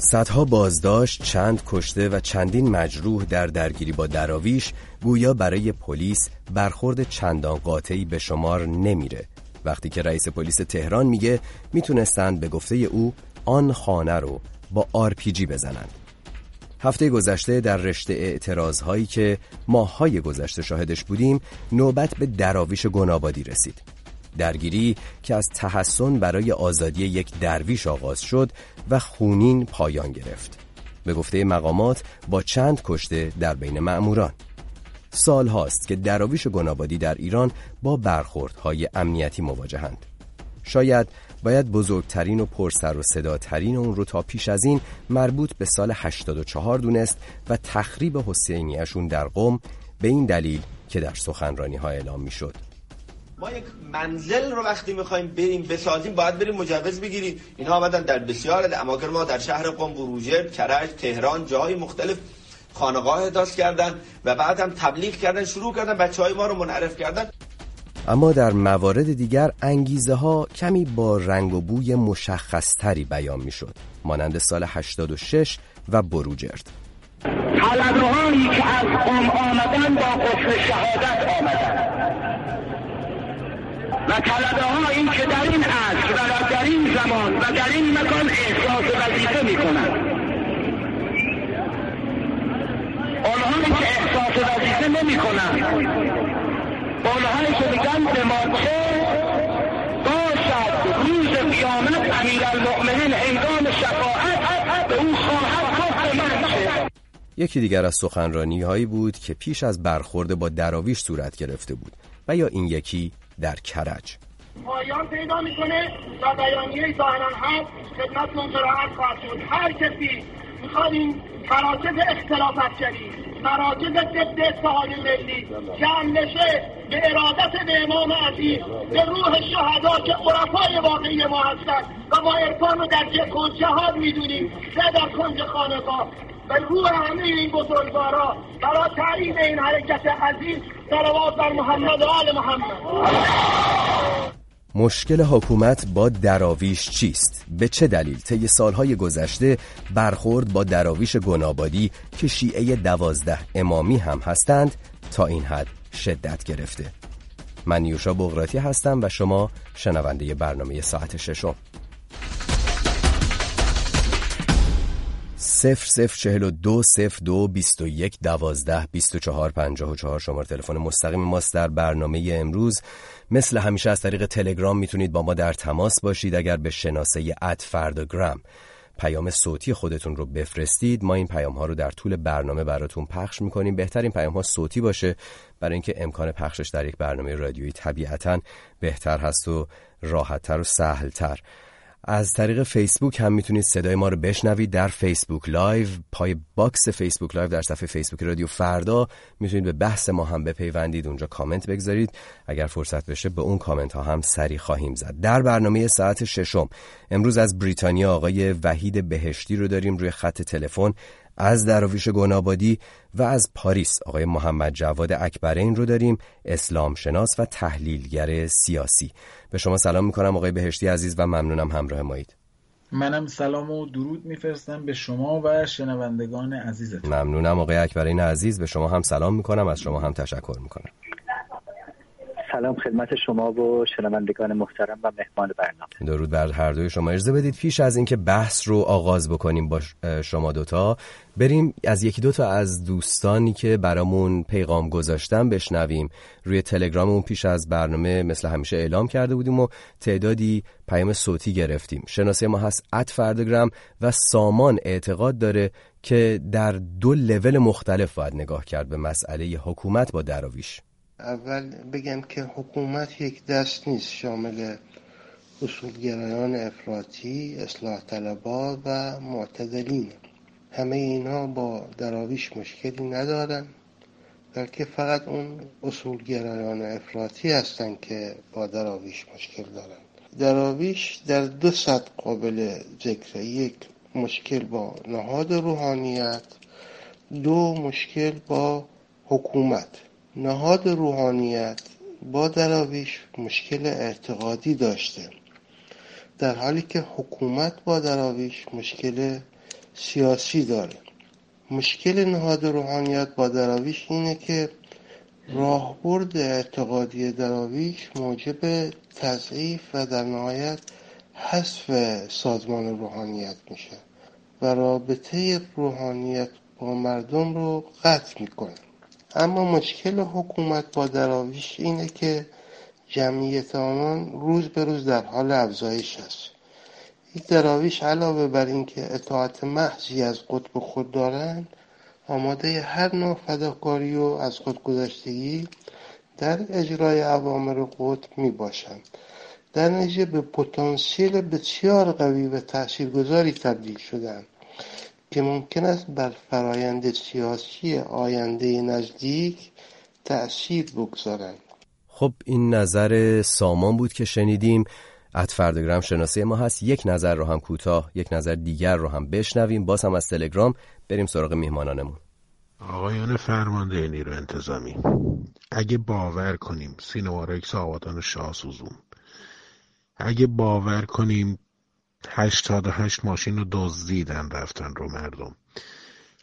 صدها بازداشت، چند کشته و چندین مجروح در درگیری با دراویش گویا برای پلیس برخورد چندان قاطعی به شمار نمیره. وقتی که رئیس پلیس تهران میگه می‌تونستند به گفته او آن خانه رو با آرپیجی بزنند هفته گذشته در رشته اعتراض هایی که ماههای گذشته شاهدش بودیم نوبت به دراویش گنابادی رسید. درگیری که از تحسن برای آزادی یک درویش آغاز شد و خونین پایان گرفت. به گفته مقامات با چند کشته در بین مأموران. سال هاست که دراویش گنابادی در ایران با برخوردهای امنیتی مواجهند. شاید باید بزرگترین و پرسر و صداترین اون رو تا پیش از این مربوط به سال 84 دونست و تخریب حسینیشون در قم به این دلیل که در سخنرانی ها اعلام می شد. ما یک منزل رو وقتی می‌خوایم بریم بسازیم باید بریم مجوز بگیریم. اینها آمدن در بسیار اماکن ما در شهر قم بروجرد کرج تهران جای مختلف خانقاه احداث کردن و بعد هم تبلیغ کردن شروع کردن بچه های ما رو منعرف کردن. اما در موارد دیگر انگیزه ها کمی با رنگ و بوی مشخصتری بیان می شد مانند سال 86 و بروجرد. طلبهایی که از قم آمدن با قفل شهادت و طلبه هایی که در این عصر و در این زمان و در این مکان احساس وظیفه می کنند آنهایی که احساس وظیفه نمی کنند اونهایی که میگن به ما چه باشد روز قیامت امیر المؤمنین هنگام شفاعت به او خواهد گفت من چه. یکی دیگر از سخنرانی هایی بود که پیش از برخورد با دراویش صورت گرفته بود و یا این یکی در کرج. پایان پیدا می‌کنه و بیانیه ظاهرا هست خدمتتون قرائت خواهد شد. هر کسی می‌خواد این مراکز شدید مراکز ضد اتحاد ملی جمع بشه به ارادت به امام عزیز به روح شهدا که عرفای واقعی ما هستند و با عرفان رو در جهاد می‌دونیم نه در کنج خانقاه. به روح همه این بزرگوارا برای تعریف این حرکت عزیز صلوات بر محمد و آل محمد مشکل حکومت با دراویش چیست؟ به چه دلیل طی سالهای گذشته برخورد با دراویش گنابادی که شیعه دوازده امامی هم هستند تا این حد شدت گرفته؟ من نیوشا بغراتی هستم و شما شنونده برنامه ساعت ششم صفر صفر چهل و دو صفر دو بیست و یک دوازده بیست و چهار پنجاه و چهار. شماره تلفن مستقیم ماست در برنامه امروز. مثل همیشه از طریق تلگرام می‌تونید با ما در تماس باشید اگر به شناسه اد فرداگرام پیام صوتی خودتون رو بفرستید. ما این پیام ها رو در طول برنامه براتون پخش می‌کنیم. بهترین پیام ها صوتی باشه. برای اینکه امکان پخشش در یک برنامه رادیویی طبیعتا بهتر هست و راحتتر و سهلتر. از طریق فیسبوک هم می‌تونید صدای ما رو بشنوید در فیسبوک لایو پای باکس فیسبوک لایو در صفحه فیسبوک رادیو فردا. می‌تونید به بحث ما هم بپیوندید اونجا کامنت بگذارید. اگر فرصت بشه به اون کامنت ها هم سری خواهیم زد. در برنامه ساعت ششم امروز از بریتانیا آقای وحید بهشتی رو داریم روی خط تلفن. از دراویش گنابادی و از پاریس آقای محمد جواد اکبرین رو داریم اسلام شناس و تحلیلگر سیاسی. به شما سلام می‌کنم آقای بهشتی عزیز و ممنونم همراه مایید منم سلام و درود میفرستم به شما و شنوندگان عزیزتون. ممنونم آقای اکبرین عزیز به شما هم سلام می‌کنم از شما هم تشکر می‌کنم. سلام خدمت شما و شنوندگان محترم و مهمان برنامه. درود بر هر دوی شما. اجازه بدید پیش از اینکه بحث رو آغاز بکنیم با شما دوتا بریم از یکی دوتا از دوستانی که برامون پیغام گذاشتن بشنویم. روی تلگراممون پیش از برنامه مثل همیشه اعلام کرده بودیم و تعدادی پیام صوتی گرفتیم. شناسه ما هست ات فردگرام و سامان اعتقاد داره که در دو لول مختلف باید نگاه کرد به مسئله حکومت با دراویش. اول بگم که حکومت یک دست نیست شامل اصولگرایان افراطی، اصلاح طلبا و معتدلین. همه اینها با دراویش مشکلی ندارن بلکه فقط اون اصولگرایان افراطی هستند که با دراویش مشکل دارن. دراویش در دو سطح قابل ذکر یک مشکل با نهاد روحانیت دو مشکل با حکومت. نهاد روحانیت با دراویش مشکل اعتقادی داشته در حالی که حکومت با دراویش مشکل سیاسی داره. مشکل نهاد روحانیت با دراویش اینه که راهبرد اعتقادی دراویش موجب تضعیف و در نهایت حذف سازمان روحانیت میشه و رابطه روحانیت با مردم رو قطع می‌کنه. اما مشکل حکومت با دراویش اینه که جمعیت آنان روز به روز در حال افزایش است. این دراویش علاوه بر اینکه اطاعت محضی از قطب خود دارند آماده هر نوع فداکاری و از خودگذشتگی در اجرای اوامر قطب می باشند در نتیجه به پتانسیل بسیار قوی و تاثیرگذاری تبدیل شدند که ممکن است بر فرایند سیاسی آینده نزدیک تأثیر بگذارند. خب این نظر سامان بود که شنیدیم. ات فردگرام شناسی ما هست. یک نظر رو هم کوتاه یک نظر دیگر رو هم بشنویم. باز هم از تلگرام بریم سراغ میهمانانمون. آقایان فرمانده نیرو انتظامی اگه باور کنیم سینوارکس آبادان شاه سوزون اگه باور کنیم هشتاد و هشت ماشین رو دزدیدن رفتن رو مردم.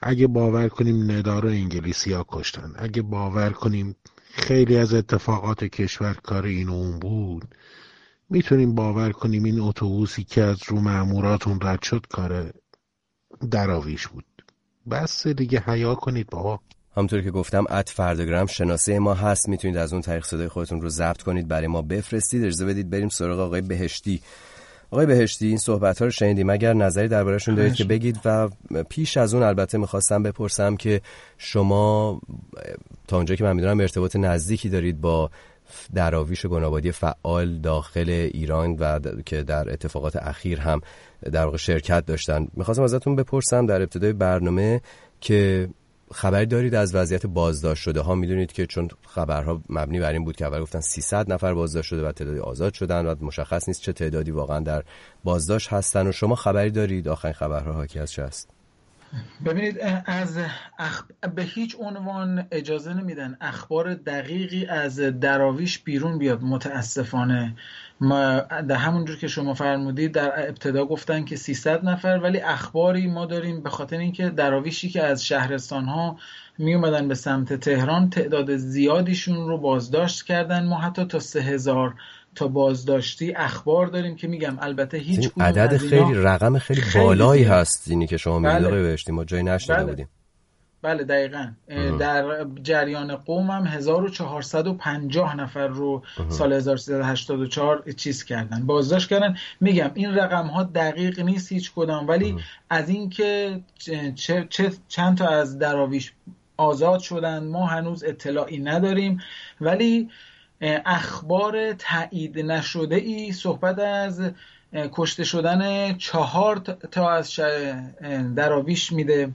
اگه باور کنیم ندار انگلیسی ها کشتن. اگه باور کنیم خیلی از اتفاقات کشور کار این اون بود می‌تونیم باور کنیم این اتوبوسی که از رو معموراتون رد شد کار دراویش بود. بس دیگه حیا کنید بابا. همطور که گفتم ات فردگرام شناسه ما هست. می‌تونید از اون طریق صدای خودتون رو ضبط کنید. برای ما بفرستید. اجازه بدید بریم سراغ آقای بهشتی. آقای بهشتی این صحبت ها رو شنیدیم اگر نظری دربارهشون دارید که بگید و پیش از اون البته می‌خواستم بپرسم که شما تا اونجا که من می‌دونم ارتباط نزدیکی دارید با دراویش گنابادی فعال داخل ایران و که در اتفاقات اخیر هم در واقع شرکت داشتن. می‌خواستم ازتون بپرسم در ابتدای برنامه که خبری دارید از وضعیت بازداشت شده ها؟ می‌دونید که چون خبرها مبنی بر این بود که اول گفتن 300 نفر بازداشت شده و تعدادی آزاد شدن و مشخص نیست چه تعدادی واقعا در بازداشت هستن و شما خبری دارید؟ آخرین خبرها حاکی از چه است؟ ببینید از اخ... به هیچ عنوان اجازه نمیدن اخبار دقیقی از دراویش بیرون بیاد متاسفانه. ما در همونجور که شما فرمودید در ابتدا گفتن که 300 نفر ولی اخباری ما داریم به خاطر اینکه دراویشی که از شهرستان ها می اومدن به سمت تهران تعداد زیادیشون رو بازداشت کردن. ما حتی تا سه هزار تا بازداشتی اخبار داریم که میگم. البته هیچ عدد خیلی رقم خیلی, خیلی بالایی هست اینی که شما میگید بله. بهشتی ما جایی نشده بله. بودیم. بله دقیقا. در جریان قوم هم 1450 نفر رو سال 1384 چیز کردن. بازداشت کردن. میگم این رقم ها دقیق نیست هیچ کدام ولی از اینکه چه،, چه چند تا از دراویش آزاد شدن ما هنوز اطلاعی نداریم. ولی اخبار تایید نشده ای صحبت از کشته شدن چهار تا از دراویش میده.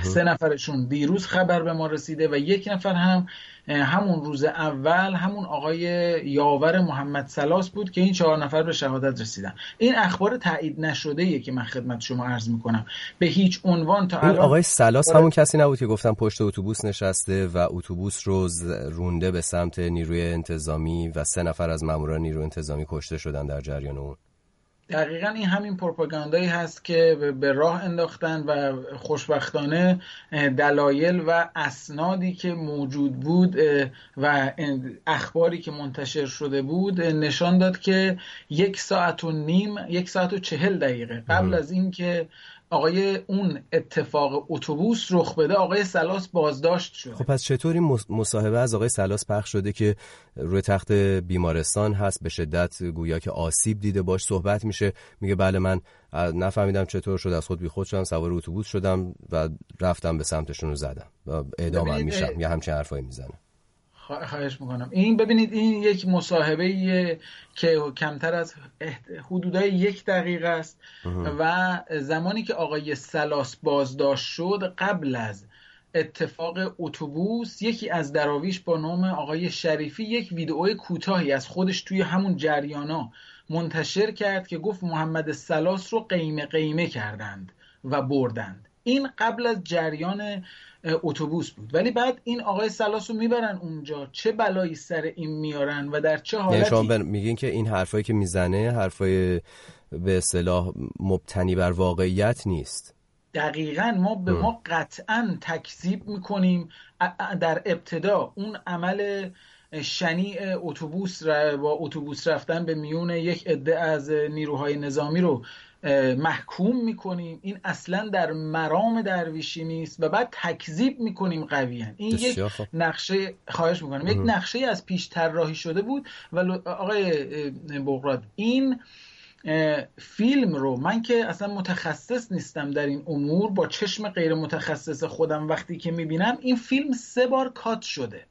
سه نفرشون دیروز خبر به ما رسیده و یک نفر هم همون روز اول همون آقای یاور محمد سلاس بود که این چهار نفر به شهادت رسیدن. این اخبار تایید نشده ایه که من خدمت شما عرض می‌کنم. به هیچ عنوان تا الان آقای سلاس همون کسی نبود که گفتم پشت اتوبوس نشسته و اتوبوس رو رونده به سمت نیروی انتظامی و سه نفر از ماموران نیروی انتظامی کشته شدن در جریان اون. دقیقا این همین پروپاگاندایی هست که به راه انداختن و خوشبختانه دلایل و اسنادی که موجود بود و اخباری که منتشر شده بود نشان داد که یک ساعت و نیم یک ساعت و چهل دقیقه قبل از اینکه آقای اون اتفاق اتوبوس رخ بده آقای سلاس بازداشت شد. خب پس چطوری مصاحبه از آقای سلاس پخش شده که روی تخت بیمارستان هست؟ به شدت گویا که آسیب دیده باش صحبت میشه. میگه بله من نفهمیدم چطور شد از خود بی خود شدم سوار اتوبوس شدم و رفتم به سمتشون رو زدم. و اعدامم میشم یا همچین حرفایی می‌زنه. خواهش می‌کنم. این ببینید این یک مصاحبه که کمتر از حدودای یک دقیقه است و زمانی که آقای سلاس بازداشت شد قبل از اتفاق اتوبوس یکی از دراویش با نام آقای شریفی یک ویدئوی کوتاهی از خودش توی همون جریانا منتشر کرد که گفت محمد سلاس رو قیمه قیمه کردند و بردند. این قبل از جریان اتوبوس بود. ولی بعد این آقای سلاس رو می‌برن اونجا. چه بلایی سر این میارن و در چه حالتی؟ شما میگین که این حرفایی که می‌زنه حرفای به اصطلاح مبتنی بر واقعیت نیست. دقیقا ما به ما قطعا تکذیب می‌کنیم. در ابتدا اون عمل شنیع اتوبوس با اتوبوس رفتن به میون یک عده از نیروهای نظامی رو محکوم می‌کنیم. این اصلا در مرام درویشی نیست و بعد تکذیب می‌کنیم قویا. این یک نقشه خواهش می‌کنم. یک نقشه از پیش طراحی شده بود و آقای بغراد این فیلم رو من که اصلا متخصص نیستم در این امور با چشم غیر متخصص خودم وقتی که می‌بینم این فیلم سه بار کات شده.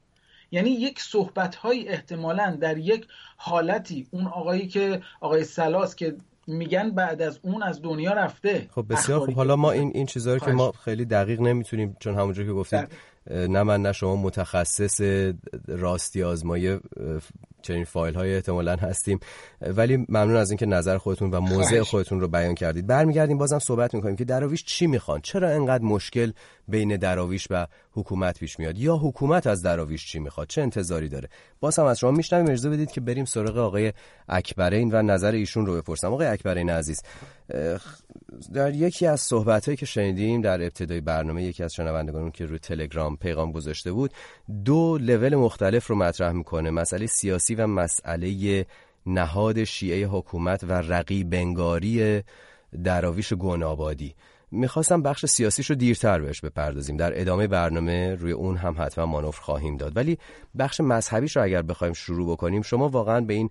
یعنی یک صحبت های احتمالا در یک حالتی اون آقایی که آقای سلاس که میگن بعد از اون از دنیا رفته. خب بسیار خب حالا ما این این چیزهایی که ما خیلی دقیق نمی‌تونیم چون همونجور که گفتید نه من نه شما متخصص راستی آزمایی چنین فایل های احتمالا هستیم. ولی ممنون از اینکه نظر خودتون و موضع خودتون رو بیان کردید. برمیگردیم بازم صحبت می‌کنیم که دراویش چی می‌خوان؟ چرا انقدر مشکل بین دراویش و حکومت پیش میاد؟ یا حکومت از دراویش چی می‌خواد؟ چه انتظاری داره؟ باز هم از شما میشنویم. اجازه بدید که بریم سراغ آقای اکبرین و نظر ایشون رو بپرسم. آقای اکبرین عزیز در یکی از صحبتهایی که شنیدیم در ابتدای برنامه یکی از شنوندگانمون که روی تلگرام پیغام گذاشته بود دو لول مختلف رو مطرح می‌کنه. مسئله سیاسی و مسئله نهاد شیعه حکومت و رقی بنگاری دراویش گنابادی. می‌خواستم بخش سیاسیش رو دیرتر بهش بپردازیم. در ادامه برنامه روی اون هم حتما مانور خواهیم داد. ولی بخش مذهبیش رو اگر بخوایم شروع بکنیم شما واقعا به این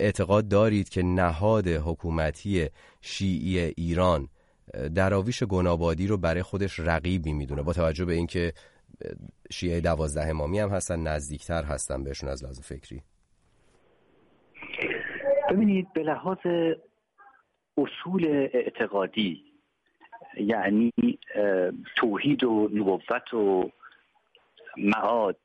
اعتقاد دارید که نهاد حکومتی شیعی ایران دراویش گنابادی رو برای خودش رقیبی می‌دونه. با توجه به اینکه شیعه دوازده امامی هم هستن نزدیکتر هستن بهشون از لحاظ فکری. ببینید به لحاظ اصول اعتقادی یعنی توحید و نبوت و معاد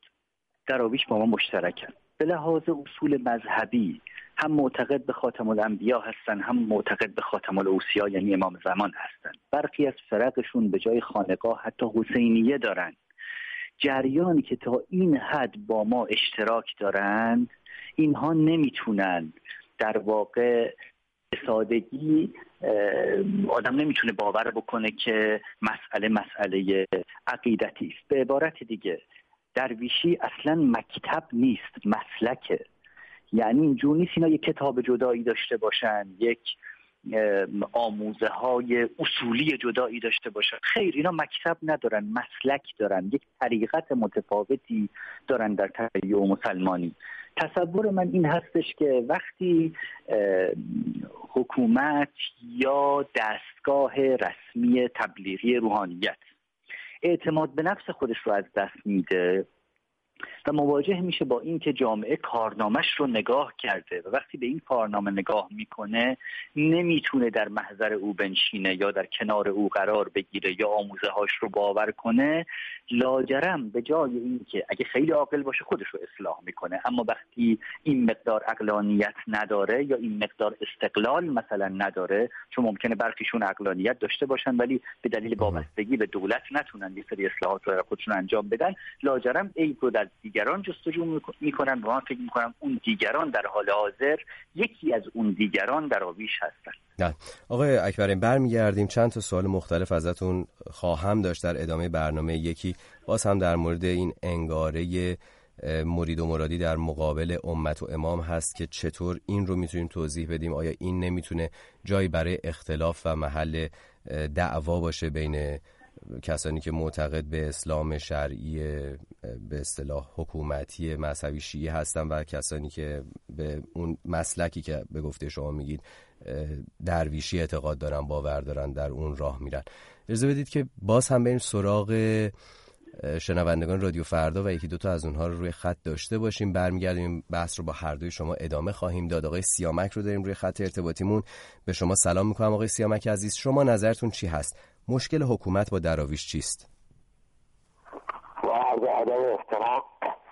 دراویش با ما مشترکن. به لحاظ اصول مذهبی هم معتقد به خاتم الانبیا هستن هم معتقد به خاتم الاوسیا یعنی امام زمان هستن. برخی از فرقشون به جای خانقاه حتی حسینیه دارن. جریانی که تا این حد با ما اشتراک دارند اینها نمی‌تونن در واقع سادگی آدم نمی‌تونه باور بکنه که مسئله مسئله عقیدتی است. به عبارت دیگه درویشی اصلا مکتب نیست مسلکه. یعنی اینجور نیست اینا یک کتاب جدایی داشته باشن یک آموزه های اصولی جدایی داشته باشن. خیر اینا مکتب ندارن مسلک دارن یک طریقت متفاوتی دارن در تشیع مسلمانی. تصور من این هستش که وقتی حکومت یا دستگاه رسمی تبلیغی روحانیت اعتماد به نفس خودش رو از دست میده و مواجه میشه با اینکه جامعه کارنامهش رو نگاه کرده و وقتی به این کارنامه نگاه می‌کنه نمی‌تونه در محضر او بنشینه یا در کنار او قرار بگیره یا آموزه هاش رو باور کنه. لاجرم به جای اینکه اگه خیلی عاقل باشه خودش رو اصلاح می‌کنه. اما وقتی این مقدار اقلانیت نداره یا این مقدار استقلال مثلا نداره چون ممکنه برخیشون اقلانیت داشته باشن ولی به دلیل وابستگی به دولت نتونن یه سری اصلاحات رو خودشون انجام بدن لاجرم عیب رو در دیگران جستجو می‌کنن و من فکر می‌کنم اون دیگران در حال حاضر یکی از اون دیگران در آویش هستن. نه. آقای اکبرین برمیگردیم. چند تا سوال مختلف ازتون خواهم داشت در ادامه برنامه. یکی باز هم در مورد این انگاره مرید و مرادی در مقابل امت و امام هست که چطور این رو می‌تونیم توضیح بدیم؟ آیا این نمی‌تونه جایی برای اختلاف و محل دعوا باشه بین کسانی که معتقد به اسلام شرعی به اصطلاح حکومتی مذهبی شیعه هستن و کسانی که به اون مسلکی که به گفته شما میگید درویشی اعتقاد دارن باور دارن در اون راه میرن. اجازه بدید که باز هم بریم سراغ شنوندگان رادیو فردا و یکی دوتا از اونها رو روی خط داشته باشیم. برمیگردیم بحث رو با هر دوی شما ادامه خواهیم داد. آقای سیامک رو داریم روی خط ارتباطیمون. به شما سلام می‌کنم آقای سیامک عزیز. شما نظرتون چی هست؟ مشکل حکومت با دراویش چیست؟ با عرض ادب احترام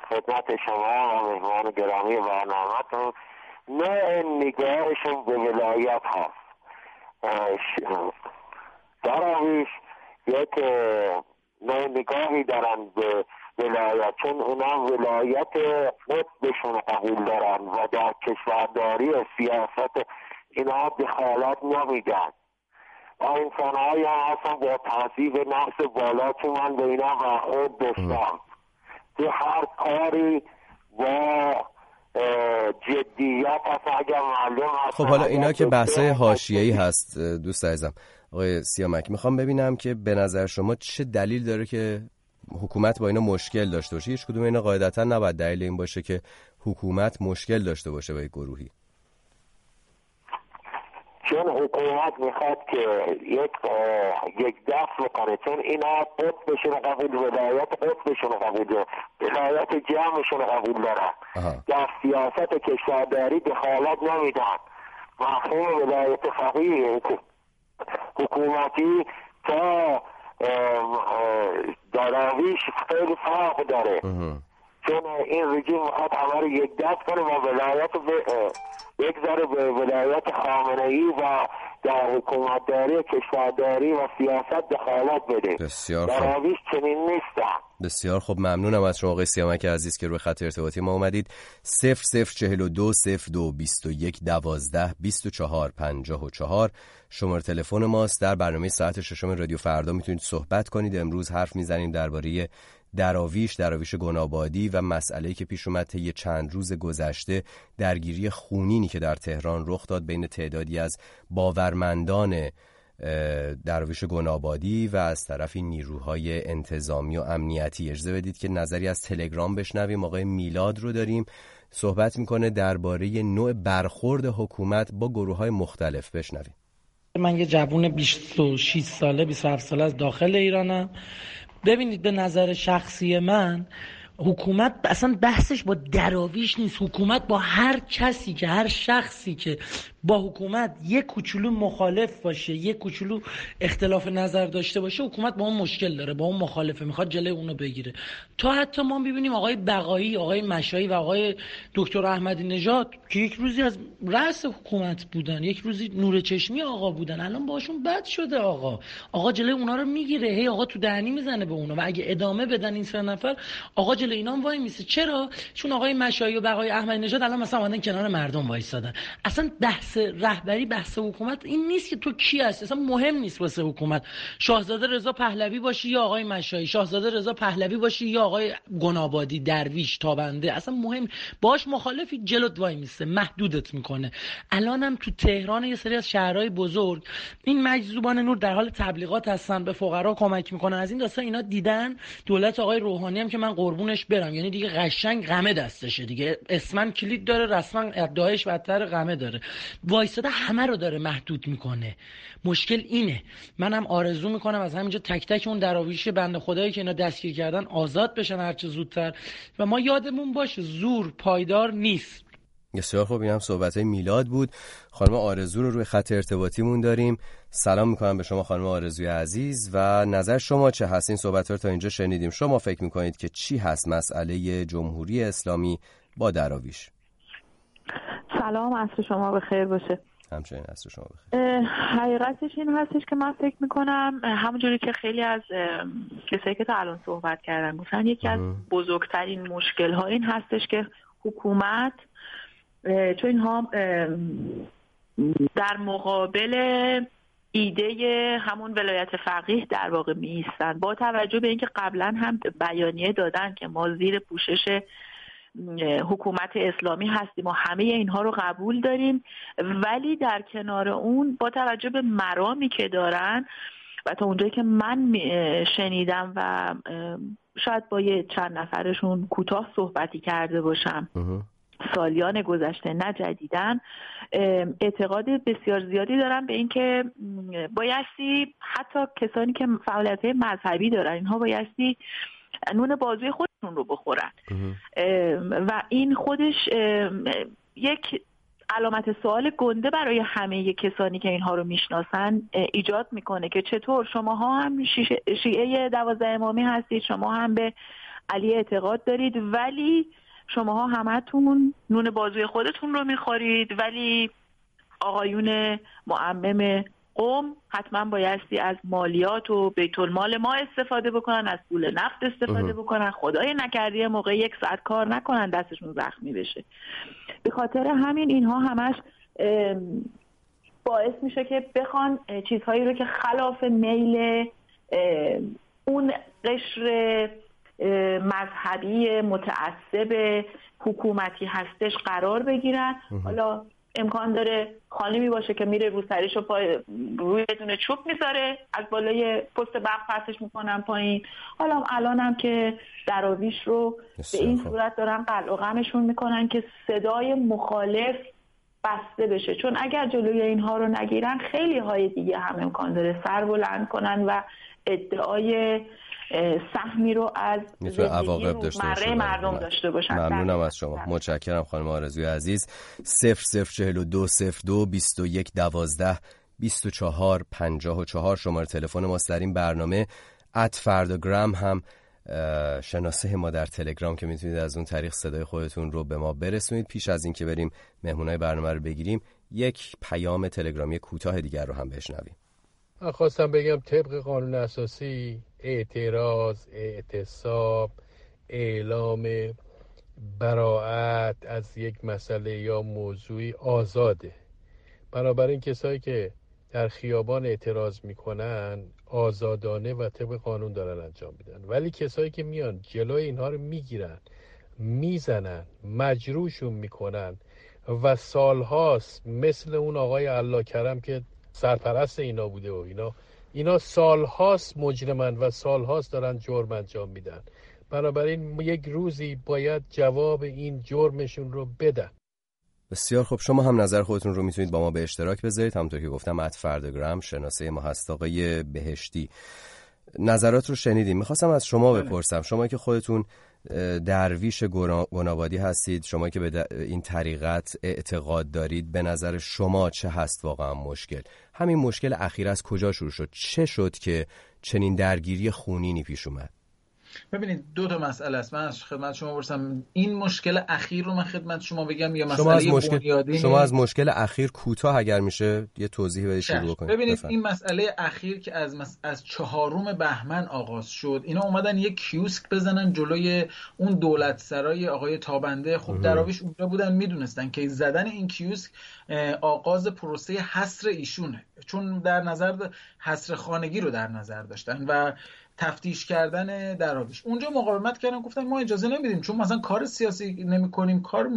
خدمت شما و مهمان گرامی برنامهتون نوع نگاهشون به ولایت هست. دراویش یک نوع نگاهی دارن به ولایت چون اونا ولایت خودشون قبول دارن و در کشورداری و سیاست اینا دخالت نمیدن. انسان های هم هستن با تحصیب نفس بالا که من به اینا برخورد داشتم که هر کاری با جدیت هست اگر معلوم هست خب حالا اینا که بحثای حاشیه‌ای هست دوست عزیزم. آقای سیامک می‌خوام ببینم که به نظر شما چه دلیل داره که حکومت با اینا مشکل داشته باشه؟ هیچ کدوم اینا قاعدتا نباید دلیل این باشه که حکومت مشکل داشته باشه با یک گروهی. چون حکومت می‌خواد که یک یک دست بکنه چون اینا قطبشون قبول ولایت قطبشون قبول ولایت جمعشون قبول دارن. در سیاست کشورداری دخالت نمیدن. مفهوم ولایت فقیه. حکومتی تا دراویش خیلی فرق داره. چون این رژیم می‌خواد همه رو یک دست کنه و ولایت بگذاره به ولایت خامنه ای و در حکومتداری کشورداری و سیاست دخالت بده. بسیار خوب. چنین نیستم بسیار خوب. ممنونم از شما آقای سیامک عزیز که روی خط ارتباطی ما اومدید. 0042 02 21 12 24 54 شماره تلفن ماست. در برنامه ساعت ششم رادیو فردا می‌تونید صحبت کنید. امروز حرف می‌زنیم درباره دراویش دراویش گنابادی و مسئله که پیش اومد طی چند روز گذشته درگیری خونینی که در تهران رخ داد بین تعدادی از باورمندان درویش گنابادی و از طرفی نیروهای انتظامی و امنیتی. اجازه بدید که نظری از تلگرام بشنویم. آقای میلاد رو داریم. صحبت می‌کنه درباره نوع برخورد حکومت با گروه های مختلف. بشنویم. من یه جوون 26 ساله 27 ساله از داخل ایرانم. ببینید به نظر شخصی من حکومت اصلا بحثش با دراویش نیست. حکومت با هر کسی که هر شخصی که با حکومت یک کوچولو مخالف باشه یک کوچولو اختلاف نظر داشته باشه حکومت با اون مشکل داره با اون مخالفه می‌خواد جلوی اونو بگیره. تا حتی ما ببینیم آقای بقایی آقای مشایی و آقای دکتر احمدی نژاد که یک روزی از رأس حکومت بودن یک روزی نور چشمی آقا بودن الان باشون بد شده آقا. آقا جلوی اونا رو می‌گیره هی آقا تو دهنی می‌زنه به اونا و اگه ادامه بدن این سه نفر آقا جلوی اینا وای میسه چرا؟ چون آقای مشایی و بقای احمدی نژاد الان مثلا کنار مردم وایسادن. اصلا بحث بحث رهبری بحث حکومت این نیست که تو کی هستی. اصلا مهم نیست واسه حکومت. شاهزاده رضا پهلوی باشی یا آقای مشایی. شاهزاده رضا پهلوی باشی یا آقای گنابادی درویش تابنده. اصلا مهم باش مخالفی جلوت وای میسته. محدودت می‌کنه. الانم تو تهران یه سری از شهرهای بزرگ این مجذوبان نور در حال تبلیغات هستن به فقرا کمک می‌کنن. از این داستان اینا دیدن دولت آقای روحانی هم که من قربونش برم. یعنی دیگه قشنگ غمه دستشه دیگه. اسمن کلید داره رسما ادعایش بدتر غمه داره. وایستاده همه رو داره محدود می‌کنه. مشکل اینه. منم آرزو می‌کنم از همینجا تک تک اون دراویش بنده خدایی که اینا دستگیر کردن آزاد بشن هرچه زودتر. و ما یادمون باشه زور پایدار نیست. بسیار خوب. این هم صحبت میلاد بود. خانم آرزو رو روی خط ارتباطیمون داریم. سلام می‌کنم به شما خانم آرزوی عزیز. و نظر شما چه هست؟ این صحبت رو تا اینجا شنیدیم. شما فکر می‌کنید که چی هست مسئله جمهوری اسلامی با دراویش سلام عصر شما خیر باشه. همچنین عصر شما بخیر. حقیقتش این هستش که من فکر می‌کنم همونجوری که خیلی از کسایی که تا الان صحبت کردن گفتن یکی از بزرگترین مشکل ها این هستش که حکومت چون اینها در مقابل ایده همون ولایت فقیه در واقع میستن با توجه به اینکه قبلا هم بیانیه دادن که ما زیر پوشش حکومت اسلامی هستیم و همه اینها رو قبول داریم. ولی در کنار اون با توجه به مرامی که دارن و تا اونجایی که من شنیدم و شاید با یه چند نفرشون کوتاه صحبتی کرده باشم. سالیان گذشته نه جدیدن اعتقاد بسیار زیادی دارم به اینکه بایستی حتی کسانی که فعالیت مذهبی دارن اینها بایستی نون بازوی خودشون رو بخورن. و این خودش یک علامت سوال گنده برای همه کسانی که اینها رو می‌شناسن ایجاد می‌کنه که چطور؟ شماها هم شیعه دوازده امامی هستید شما هم به علی اعتقاد دارید ولی شماها همتون نون بازوی خودتون رو می‌خورید ولی آقایون معمم قوم حتما بایستی از مالیات و بیت المال ما استفاده بکنن از پول نفت استفاده بکنن. خدای نکردی موقع یک ساعت کار نکنن دستشون زخمی بشه. به خاطر همین اینها همش باعث میشه که بخوان چیزهایی رو که خلاف میل اون قشر مذهبی متعصب حکومتی هستش قرار بگیرن. حالا امکان داره خانمی باشه که میره رو سرش و پای روی دونه چوب می‌ذاره. از بالای پست برق پرتش می‌کنن پایین. حالا الان هم که دراویش رو به این صورت دارن قلع و غمشون می‌کنن که صدای مخالف بسته بشه. چون اگر جلوی اینها رو نگیرن خیلی های دیگه هم امکان داره سر بلند کنن و ادعای سهمی رو از عواقب داشته باشه مردم داشته باشن. ممنونم از شما. متشکرم خانم آرزوی عزیز. 0042 02 21 12 24 54 شماره تلفن ماست. در این برنامه ات فرداگرام هم شناسه ما در تلگرام که می‌تونید از اون طریق صدای خودتون رو به ما برسونید. پیش از اینکه بریم مهمونای برنامه رو بگیریم یک پیام تلگرامی کوتاه دیگر رو هم بشنویم. من خواستم بگم طبق قانون اساسی اعتراض اعتصاب اعلام براعت از یک مسئله یا موضوعی آزاده. بنابراین کسایی که در خیابان اعتراض می‌کنن آزادانه و طبق قانون دارن انجام میدن. ولی کسایی که میان جلوی اینها رو می‌گیرن می‌زنن مجروشون می‌کنن و سالهاست مثل اون آقای الله کرم که سرپرست اینا بوده و اینا. اینا سالهاست مجرمن و سالهاست دارن جرم انجام میدن. بنابراین یک روزی باید جواب این جرمشون رو بدن. بسیار خب شما هم نظر خودتون رو می‌تونید با ما به اشتراک بذارید. همونطور که گفتم ات فردگرام شناسه ما هست آقای بهشتی. نظرات رو شنیدیم. می‌خواستم از شما بله. بپرسم. شما که خودتون درویش گنابادی هستید. شما که به این طریقت اعتقاد دارید به نظر شما چه هست واقعا مشکل؟ همین مشکل اخیر از کجا شروع شد؟ چه شد که چنین درگیری خونینی پیش اومد؟ ببینید دو تا مسئله است. من از خدمت شما برسم این مشکل اخیر رو من خدمت شما بگم یا مسئله شما از مشکل شما از مشکل اخیر کوتاه اگر میشه یه توضیح بدید شروع کنید ببینید این مسئله اخیر که از از چهارم بهمن آغاز شد. اینا اومدن یه کیوسک بزنن جلوی اون دولت سرای آقای تابنده. خب دراویش اونجا بودن می‌دونستن که زدن این کیوسک آغاز پروسه حصر ایشونه. چون در نظر حصر خانگی رو در نظر داشتن و تفتیش کردن دراویش اونجا مقاومت کردن گفتن ما اجازه نمیدیم چون مثلا کار سیاسی نمی کنیم کار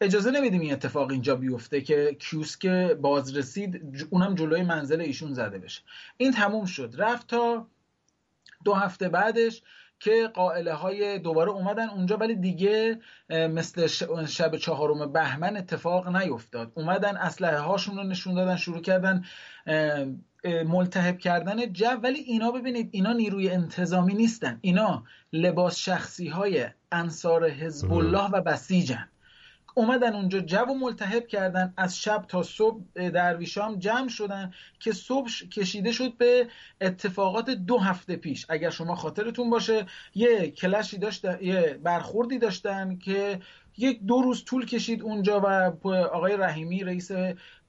اجازه نمیدیم این اتفاق اینجا بیفته که کیوسک باز رسید اونم جلوی منزل ایشون زده بشه. این تموم شد. رفت تا دو هفته بعدش که قائله های دوباره اومدن اونجا ولی دیگه مثل شب چهارم بهمن اتفاق نیفتاد. اومدن اسلحه هاشون رو نشون دادن شروع کردن ملتهب کردن جو. ولی اینا ببینید اینا نیروی انتظامی نیستن. اینا لباس شخصی های انصار حزب الله و بسیجن. اومدن اونجا جو و ملتهب کردن از شب تا صبح درویشام جمع شدن که صبح کشیده شد به اتفاقات دو هفته پیش. اگر شما خاطرتون باشه یه کلشی داشتن یه برخوردی داشتن که یک دو روز طول کشید اونجا و آقای رحیمی رئیس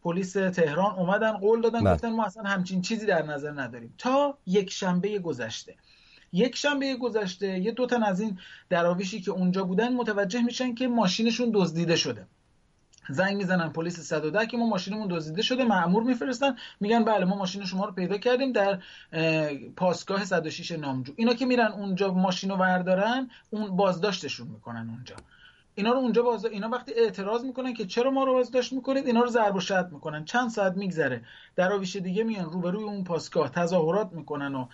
پلیس تهران اومدن قول دادن بله. گفتن ما اصلا همچین چیزی در نظر نداریم. تا یک شنبه گذشته. یک شنبه گذشته یه دو تن از این دراویشی که اونجا بودن متوجه میشن که ماشینشون دزدیده شده. زنگ می‌زنن پلیس 110 که ما ماشینمون دزدیده شده مأمور میفرستن میگن بله ما ماشین شما رو پیدا کردیم در پاسگاه 106 نامجو. اینا که میرن اونجا ماشین رو وردارن اون بازداشتشون می‌کنن اونجا. اینا رو اونجا باز اینا وقتی اعتراض می‌کنن که چرا ما رو بازداشت می‌کنید اینا رو ضرب و شتم می‌کنن. چند ساعت میگذره. دراویش دیگه میان روبروی اون پاسگاه تظاهرات می‌کنن و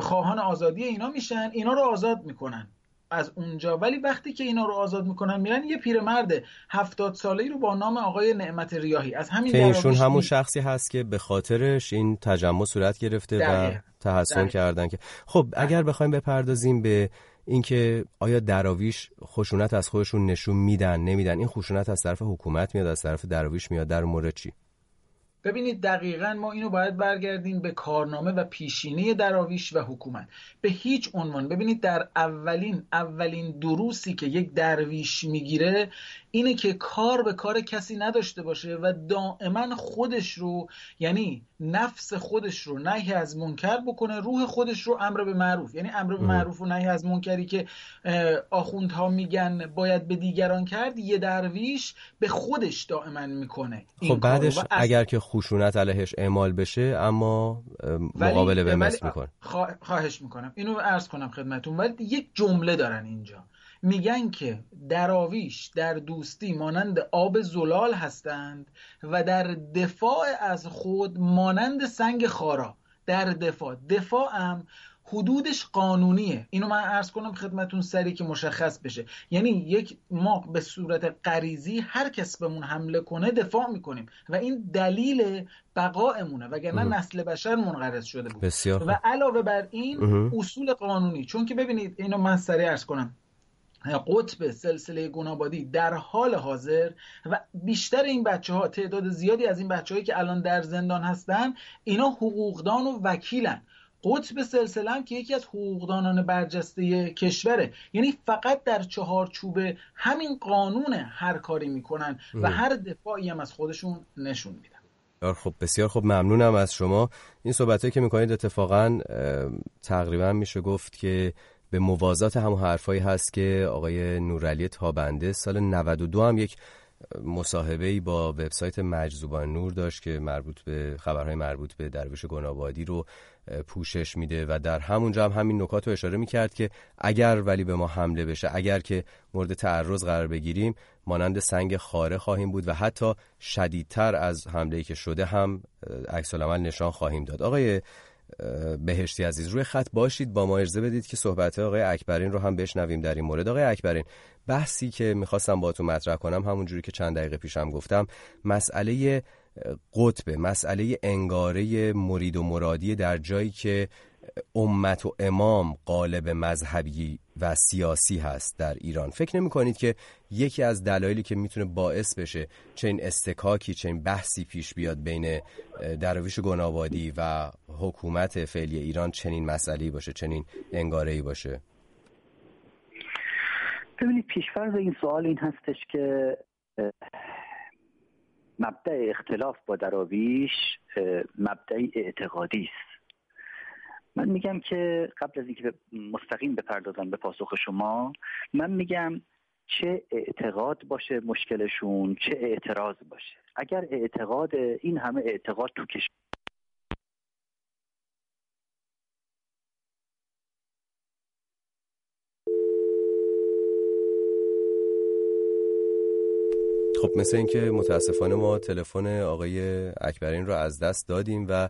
خواهان آزادی اینا میشن اینا رو آزاد می‌کنن. از اونجا. ولی وقتی که اینا رو آزاد می‌کنن میرن یه پیرمرد هفتاد ساله ای رو با نام آقای نعمت ریاهی. از همین که ایشون همون شخصی هست که به خاطرش این تجمع صورت گرفته و تحسن کردن که خب اگر بخوایم بپردازیم به اینکه آیا دراویش خشونت از خودشون نشون میدن نمیدن؟ این خشونت از طرف حکومت میاد از طرف دراویش میاد در مورد چی؟ ببینید دقیقا ما اینو باید برگردیم به کارنامه و پیشینه دراویش و حکومت. به هیچ عنوان. ببینید در اولین اولین دروسی که یک درویش می‌گیره اینه که کار به کار کسی نداشته باشه و دائما خودش رو یعنی نفس خودش رو نهی از منکر بکنه روح خودش رو امر به معروف. یعنی امر به معروف و نهی از منکری که آخوندها میگن باید به دیگران کرد یه درویش به خودش دائما می‌کنه. خب بعدش اگر که خشونت علیهش اعمال بشه اما مقابله به مثل می‌کنه. خواهش می‌کنم. اینو عرض کنم خدمتون. ولی یک جمله دارن اینجا. میگن که دراویش در دوستی مانند آب زلال هستند و در دفاع از خود مانند سنگ خارا. در دفاع. دفاع هم حدودش قانونیه. اینو من عرض کنم خدمتون سری که مشخص بشه. یعنی یک ما به صورت غریزی هر کس بهمون حمله کنه دفاع می‌کنیم و این دلیل بقایمونه وگرنه نسل بشر منقرض شده بود. بسیار و علاوه بر این اصول قانونی. چون که ببینید اینو من سری عرض کنم. قطب سلسله گنابادی در حال حاضر و بیشتر این بچه ها تعداد زیادی از این بچه هایی که الان در زندان هستن اینا حقوقدان و وکیلن. قطب سلسله هم که یکی از حقوقدانان برجسته کشوره. یعنی فقط در چهارچوب همین قانون هر کاری می‌کنن و هر دفاعی هم از خودشون نشون میدن. خب بسیار خب ممنونم از شما. این صحبت که می‌کنید اتفاقا تقریبا میشه گفت که به موازات همون حرفایی هست که آقای نورعلی تابنده سال 92 هم یک مصاحبه با وبسایت مجذوبان نور داشت که مربوط به خبرهای مربوط به درویش گنابادی رو پوشش میده و در همونجا هم همین نکات رو اشاره می‌کرد که اگر ولی به ما حمله بشه اگر که مورد تعرض قرار بگیریم مانند سنگ خاره خواهیم بود و حتی شدیدتر از حمله که شده هم عکس نشان خواهیم داد. آقای بهشتی عزیز روی خط باشید با ما ارزه بدید که صحبت آقای اکبرین رو هم بشنویم در این مورد. آقای اکبرین بحثی که می‌خواستم تو مطرح کنم همونجوری که چند دقیقه پیشم گفتم مسئله قطب مسئله انگاره مرید و مرادی در جایی که امت و امام قالب مذهبی و سیاسی هست در ایران. فکر نمی کنید که یکی از دلایلی که می‌تونه باعث بشه چنین استکاکی چنین بحثی پیش بیاد بین درویش گناوادی و حکومت فعلی ایران چنین مسئله باشه چنین انگاره باشه؟ ببینید پیشفرض این سوال این هستش که مبدع اختلاف با دراویش مبدع اعتقادی است. من میگم که قبل از اینکه مستقیم بپردازم به پاسخ شما من میگم چه اعتقاد باشه مشکلشون چه اعتراض باشه. اگر اعتقاد این همه اعتقاد تو کشور خب مثل اینکه متاسفانه ما تلفن آقای اکبرین رو از دست دادیم و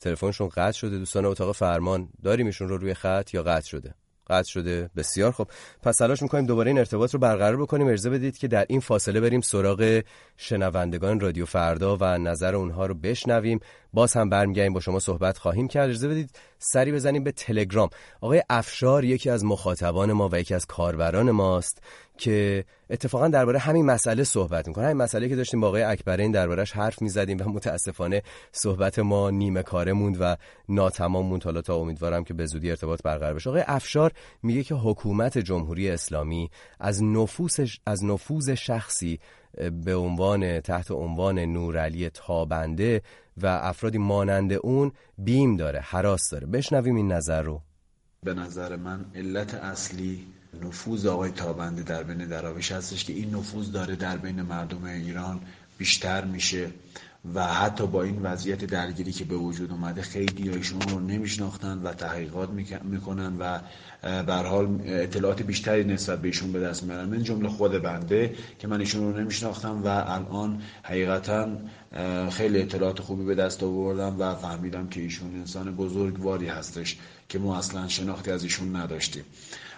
تلفنشون قطع شده. دوستان اتاق فرمان داریم ایشون رو روی خط یا قطع شده؟ قطع شده. بسیار خب. پس تلاش می‌کنیم دوباره این ارتباط رو برقرار بکنیم. ارزه بدید که در این فاصله بریم سراغ شنوندگان رادیو فردا و نظر اونها رو بشنویم. باز هم برمیگردیم با شما صحبت خواهیم کرد. ارزه بدید سری بزنیم به تلگرام. آقای افشار یکی از مخاطبان ما و یکی از کاربران ماست. که اتفاقا درباره همین مسئله صحبت می‌کنه. همین مسئله که داشتیم با آقای اکبرین دربارهش حرف می‌زدیم و متاسفانه صحبت ما نیمه کاره موند و ناتمام موند. حالا تا امیدوارم که به زودی ارتباط برقرار بشه. آقای افشار میگه که حکومت جمهوری اسلامی از نفوذ از نفوذ شخصی به عنوان تحت عنوان نورعلی تابنده و افرادی مانند اون بیم داره حراس داره. بشنویم این نظر رو. به نظر من علت اصلی نفوذ آقای تابنده در بین دراویش هستش که این نفوذ داره در بین مردم ایران بیشتر میشه و حتی با این وضعیت درگیری که به وجود اومده خیلی ایشون رو نمیشناختن و تحقیقات می‌کنن و به حال اطلاعات بیشتری نسبت به ایشون به دست میارن. من جمله خود بنده که من ایشون رو نمیشناختم و الان حقیقتا خیلی اطلاعات خوبی به دست آوردم و فهمیدم که ایشون انسان بزرگواری هستش که ما اصلا شناختی از ایشون نداشتیم.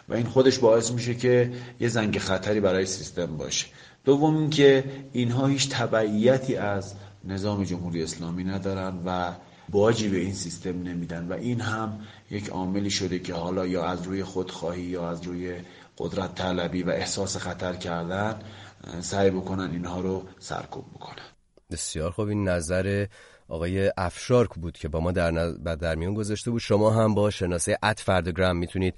و این خودش باعث میشه که یه زنگ خطری برای سیستم باشه. دوم اینکه اینها هیچ تبعیتی از نظام جمهوری اسلامی ندارن و باجی به این سیستم نمیدن و این هم یک عاملی شده که حالا یا از روی خودخواهی یا از روی قدرت طلبی و احساس خطر کردن سعی بکنن اینها رو سرکوب بکنن. بسیار خوب. این نظر آقای افشار بود که با ما در, در میون گذاشته بود. شما هم با شناسه ات فردگرام می‌تونید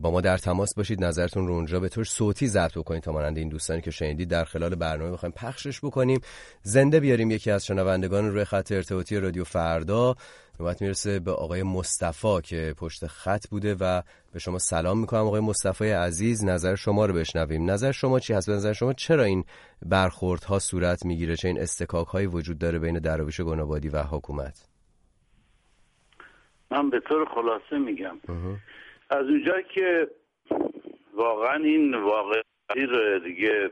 با ما در تماس باشید نظرتون رو اونجا به طور صوتی ضبط بکنید تا مانند این دوستانی که شنیدید در خلال برنامه بخوایم پخشش بکنیم. زنده بیاریم یکی از شنوندگان روی خط ارتباطی رادیو فردا. نوبت می‌رسه به آقای مصطفی که پشت خط بوده و به شما سلام می‌کنم. آقای مصطفی عزیز نظر شما رو بشنویم. نظر شما چی هست؟ به نظر شما چرا این برخوردها صورت می‌گیره؟ چه این استکاک هایی وجود داره بین درویش گنابادی و حکومت؟ من به طور خلاصه میگم. از اونجا که واقعا این واقعی دیگه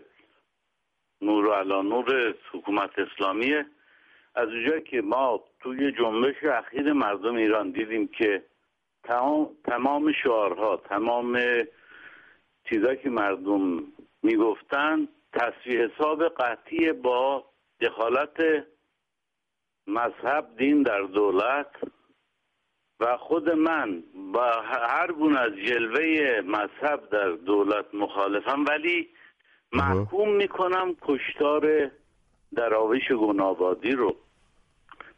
نور علا نور حکومت اسلامیه. از اونجا که ما توی جنبش اخیر مردم ایران دیدیم که تمام, تمام شعارها تمام چیزایی که مردم می‌گفتن تصویح حساب قطعی با دخالت مذهب دین در دولت و خود من با هر گونه از جلوه مذهب در دولت مخالفم ولی محکوم می‌کنم کشتار دراویش گنابادی رو.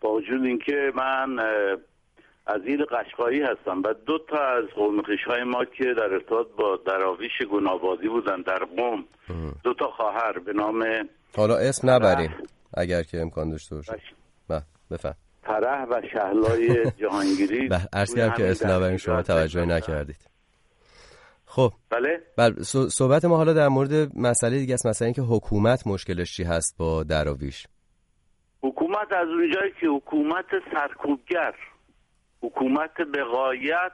با وجود اینکه من از این قشقایی هستم و دو تا از قوم های ما که در ارتباط با دراویش گنابادی بودن در قوم دو تا خواهر به نام حالا اسم نبریم اگر که امکان داشته باشه بله، بفهم. تره و شهلای جهانگیری عرض کردم که اسم نبریم شما توجه نکردید. خب. بله. بله صحبت ما حالا در مورد مسئله دیگه است مثلا اینکه حکومت مشکلش چی هست با دراویش؟ حکومت از اونجایی که حکومت سرکوبگر حکومت بقایت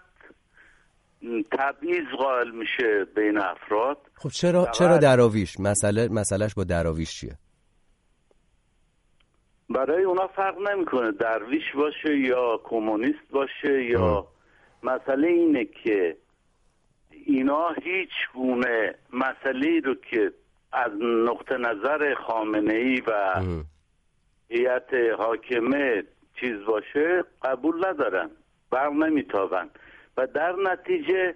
تبعیض قائل میشه بین افراد. خب چرا چرا دراویش؟ مسئله مسئلهش با دراویش چیه؟ برای اونا فرق نمی‌کنه. درویش باشه یا کمونیست باشه یا مسئله اینه که اینا هیچ گونه مسئله رو که از نقطه نظر خامنه ای و هیئت حاکمه چیز باشه قبول ندارن. بر نمیتابن. و در نتیجه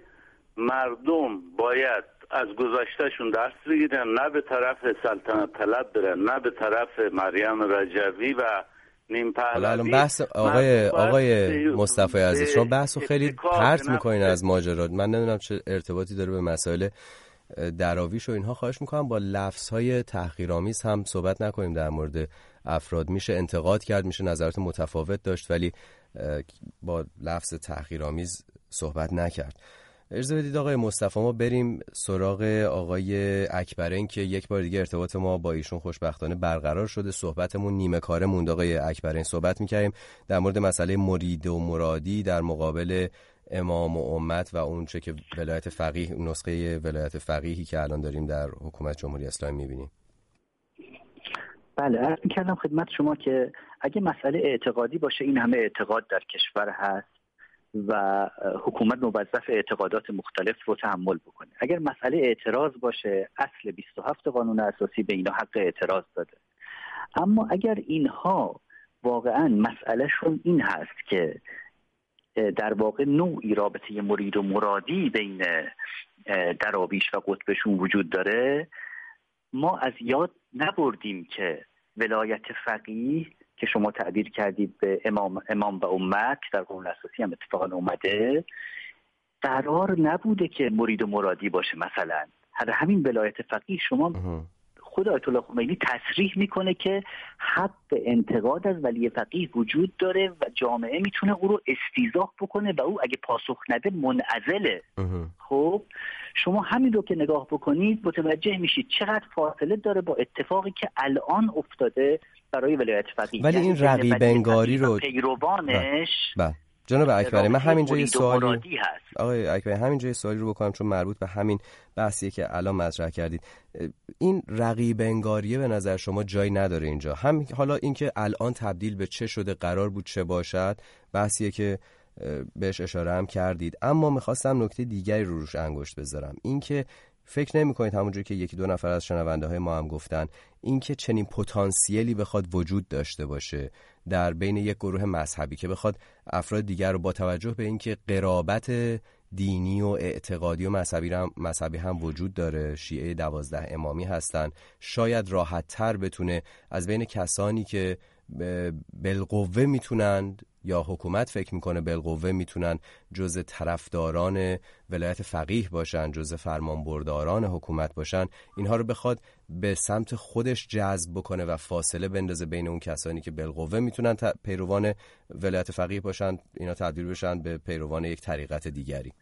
مردم باید از گذشتهشون درس بگیرن نه به طرف سلطنت طلب برن نه به طرف مریم رجوی و نیم الان بحث آقای آقای مصطفی عزیز شما بحث خیلی پرت می‌کنین از ماجرات. من نمی‌دونم چه ارتباطی داره به مسائل دراویش و اینها. خواهش می‌کنم با لفظ های تحقیرآمیز هم صحبت نکنیم در مورد افراد. میشه انتقاد کرد میشه نظرات متفاوت داشت ولی با لفظ تحقیرآمیز صحبت نکرد. اجازه بدید آقای مصطفی ما بریم سراغ آقای اکبرین که یک بار دیگه ارتباط ما با ایشون خوشبختانه برقرار شده. صحبتمون نیمه کاره موند. آقای اکبرین صحبت می‌کردیم در مورد مسئله مرید و مرادی در مقابل امام و امت و اون چه که ولایت فقیه نسخه ولایت فقیهی که الان داریم در حکومت جمهوری اسلامی می‌بینیم. بله عرض کردم خدمت شما که اگه مسئله اعتقادی باشه این همه اعتقاد در کشور هست. و حکومت موظف اعتقادات مختلف رو تحمل بکنه. اگر مسئله اعتراض باشه اصل 27 قانون اساسی به اینا حق اعتراض داده. اما اگر اینها واقعا مسئلهشون این هست که در واقع نوعی رابطه مرید و مرادی بین دراویش و قطبشون وجود داره ما از یاد نبردیم که ولایت فقیه که شما تعبیر کردید به امام, امام و امت در قانون اساسی هم اتفاقا اومده. قرار نبوده که مرید و مرادی باشه مثلا. هر همین ولایت فقیه شما خود آیت الله خمینی تصریح می‌کنه که حق انتقاد از ولی فقیه وجود داره و جامعه می‌تونه او رو استیزاح بکنه و او اگه پاسخ نده منعزله. خب شما همین رو که نگاه بکنید متوجه میشید چقدر فاصله داره با اتفاقی که الان افتاده برای ولایت فقیه. ولی این یعنی رقیب انگاری رو پیروانش بله. جناب اکبری من همینجا یه سوالی آقای اکبری همینجا یه سوالی رو بکنم چون مربوط به همین بحثیه که الان مطرح کردید. این رقیب انگاریه به نظر شما جایی نداره اینجا. هم حالا اینکه الان تبدیل به چه شده قرار بود چه باشد بحثیه که بهش اشاره هم کردید. اما می‌خواستم نکته دیگری رو روش انگشت بذارم. اینکه فکر نمی کنید همونجور که یکی دو نفر از شنونده های ما هم گفتن اینکه چنین پتانسیلی بخواد وجود داشته باشه در بین یک گروه مذهبی که بخواد افراد دیگر رو با توجه به اینکه قرابت دینی و اعتقادی و مذهبی هم, مذهبی هم وجود داره شیعه دوازده امامی هستن شاید راحت تر بتونه از بین کسانی که بالقوه می‌تونند یا حکومت فکر می‌کنه بالقوه می‌تونن جز طرفداران ولایت فقیه باشن جز فرمانبرداران حکومت باشن اینها رو بخواد به سمت خودش جذب بکنه و فاصله بندازه بین اون کسانی که بالقوه می‌تونن پیروان ولایت فقیه باشن اینا تبدیل بشن به پیروان یک طریقت دیگری.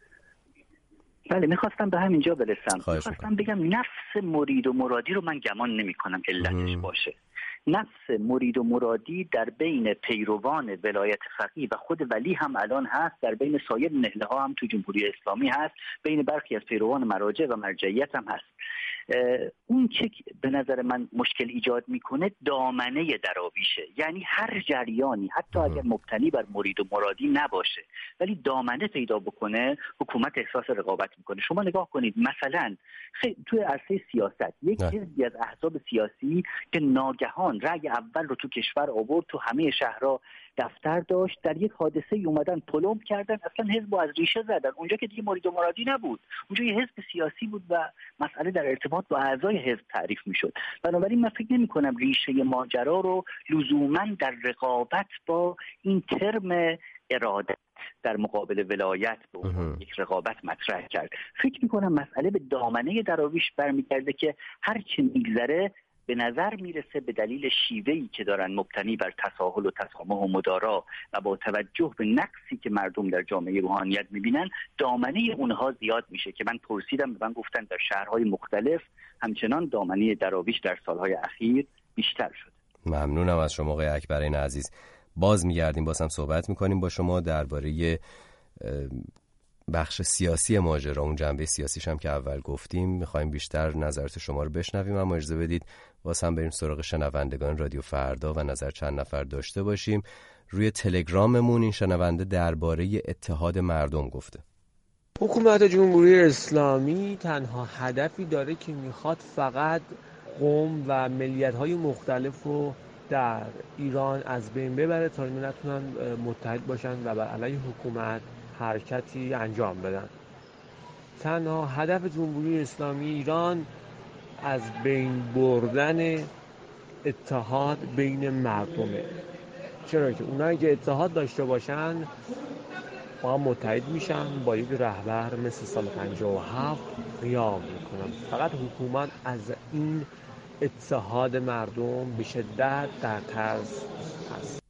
بله می‌خواستم به همینجا برسم. می‌خواستم بگم نفس مرید و مرادی رو من گمان نمی کنم علتش باشه. نفس مرید و مرادی در بین پیروان ولایت فقیه و خود ولی هم الان هست در بین سایر نهله ها هم تو جمهوری اسلامی هست بین برخی از پیروان مراجع و مرجعیت هم هست. اون چه به نظر من مشکل ایجاد می‌کنه دامنه دراویشه یعنی هر جریانی حتی اگر مبتنی بر مرید و مرادی نباشه ولی دامنه پیدا بکنه حکومت احساس رقابت می‌کنه. شما نگاه کنید مثلا توی عرصه سیاست یک حزبی از احزاب سیاسی که ناگهان رأی اول رو تو کشور آورد تو همه شهرها دفتر داشت در یک حادثه اومدن پلمب کردن اصلا حزب از ریشه زدن. اونجا که دیگه مرید و مرادی نبود. اونجا یه حزب سیاسی بود و مسئله در ارتباط با اعضای حزب تعریف می‌شد. بنابراین من فکر نمی کنم ریشه ماجرا رو لزوما در رقابت با این ترم ارادت در مقابل ولایت به یک رقابت مطرح کرد. فکر می‌کنم مسئله به دامنه دراویش برمیگرده که هر چه میگذره به نظر می‌رسه به دلیل شیوهی که دارن مبتنی بر تساهل و تسامح و مدارا و با توجه به نقصی که مردم در جامعه روحانیت می‌بینن دامنه اونها زیاد میشه که من پرسیدم به من گفتن در شهرهای مختلف همچنان دامنه دراویش در سالهای اخیر بیشتر شد ممنونم از شما آقای اکبرین عزیز. باز میگردیم باز هم صحبت می‌کنیم با شما درباره بخش سیاسی ماجرا. اون جنبه سیاسیش هم که اول گفتیم می‌خوایم بیشتر نظرت شما رو بشنویم. اما اجازه بدید باز هم بریم سراغ شنوندگان رادیو فردا و نظر چند نفر داشته باشیم. روی تلگراممون این شنونده درباره اتحاد مردم گفته. حکومت جمهوری اسلامی تنها هدفی داره که می‌خواد فقط قوم و ملیت های مختلف رو در ایران از بین ببره تا نتونن متحد باشن و بر علیه حکومت حرکتی انجام بدن. تنها هدف جمهوری اسلامی ایران از بین بردن اتحاد بین مردمه. چرا که اونایی که اتحاد داشته باشن با هم متحد میشن با یک رهبر مثل سال 57 قیام می‌کنن. فقط حکومت از این اتحاد مردم به شدت در ترس هست.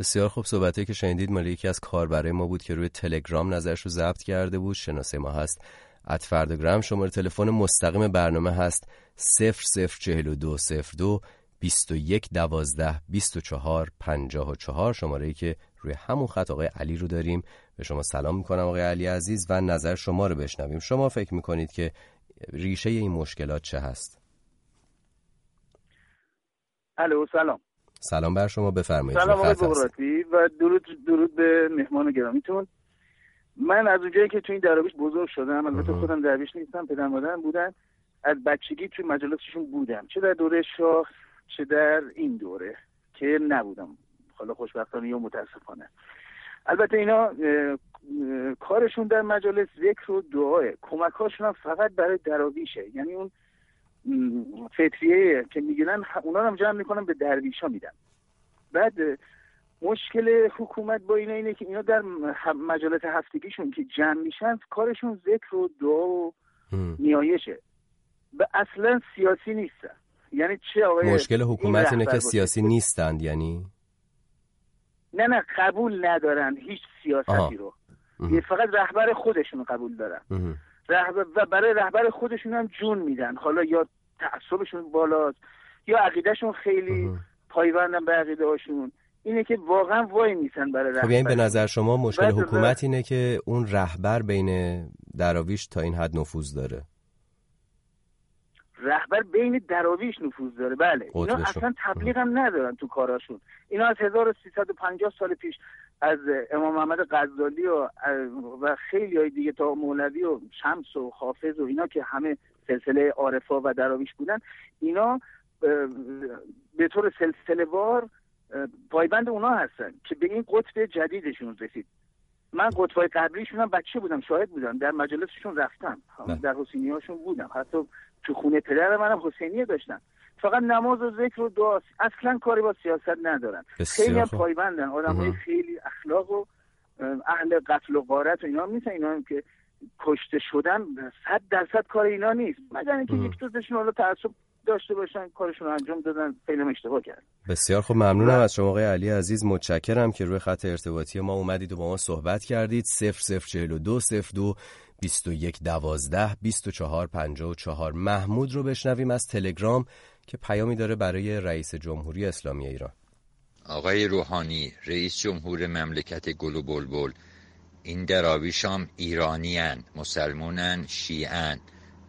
بسیار خوب صحبتی که شنیدید. مال یکی از کاربرای ما بود که روی تلگرام نظرش رو ضبط کرده بود. شناسه ما هست ات فردگرام شماره تلفن مستقیم برنامه هست 004202 21 12 24 54 شماره ای که روی همون خط آقای علی رو داریم. به شما سلام می‌کنم آقای علی عزیز و نظر شما رو بشنویم. شما فکر می‌کنید که ریشه این مشکلات چه هست؟ الو سلام. سلام بر شما بفرمایید. سلام آقای و درود درود به مهمان گرامیتون. من از اونجایی که تو این درویش بزرگ شدم البته خودم درویش نیستم پدر مادرم بودن از بچگی توی مجلسشون بودم. چه در دوره شاه چه در این دوره که نبودم. حالا خوشبختانه یا متاسفانه. البته اینا کارشون در مجالس ذکر و دعاه. کمکاشون هم فقط برای دراویشه یعنی اون فطریه که می‌گیرن اونا هم جمع می‌کنن به درویشا میدن. بعد مشکل حکومت با اینا اینه که اینا در مجالات هفتگیشون که جمع میشن کارشون ذکر و دعا و نیایشه. و اصلا سیاسی نیستن. یعنی چه آقای مشکل حکومت اینه که سیاسی نیستند یعنی؟ نه نه قبول ندارن هیچ سیاستی رو. یه فقط رهبر خودشون قبول دارن. رهبر و برای رهبر خودشون هم جون میدن. حالا یا تعصبشون بالاست یا عقیدهشون خیلی پایبندن به عقیده هاشون. اینه که واقعا وای میسن برای رهبر خب یعنی به نظر شما مشکل حکومت اینه که اون رهبر بین دراویش تا این حد نفوذ داره؟ رهبر بین دراویش نفوذ داره. بله. اینا اصلا تبلیغ هم ندارن تو کاراشون. اینا از 1350 سال پیش از امام محمد غزالی و و خیلی های دیگه تا مولوی و شمس و حافظ و اینا که همه سلسله عارفا و دراویش بودن اینا به طور سلسله وار پایبند اونا هستن که به این قطب جدیدشون رسید. من قطبای قبلیشون هم بچه بودم شاهد بودم در مجلسشون رفتم. در حسینی هاشون بودم. حتی تو خونه پدر منم حسینیه داشتن. فقط نماز و ذکر و دعا. اصلا کاری با سیاست ندارن. خیلی هم پایبندن. آدم خیلی اخلاق و اهل قتل و غارت و اینا میسن اینا هم که کشته شدن صد درصد کار اینا نیست. مگر اینکه یک دوستشون حالا تعصب داشته باشن کارشون رو انجام دادن. خیلی اشتباه کرد بسیار خوب. ممنونم از شما آقای علی عزیز. متشکرم که روی خط ارتباطی ما اومدید و با ما صحبت کردید. 0042 02 21 12 24 54 محمود رو بشنویم از تلگرام. که پیامی داره برای رئیس جمهوری اسلامی ایران. آقای روحانی رئیس جمهور مملکت گل و بلبل این دراویشام ایرانیان مسلمونن شیعن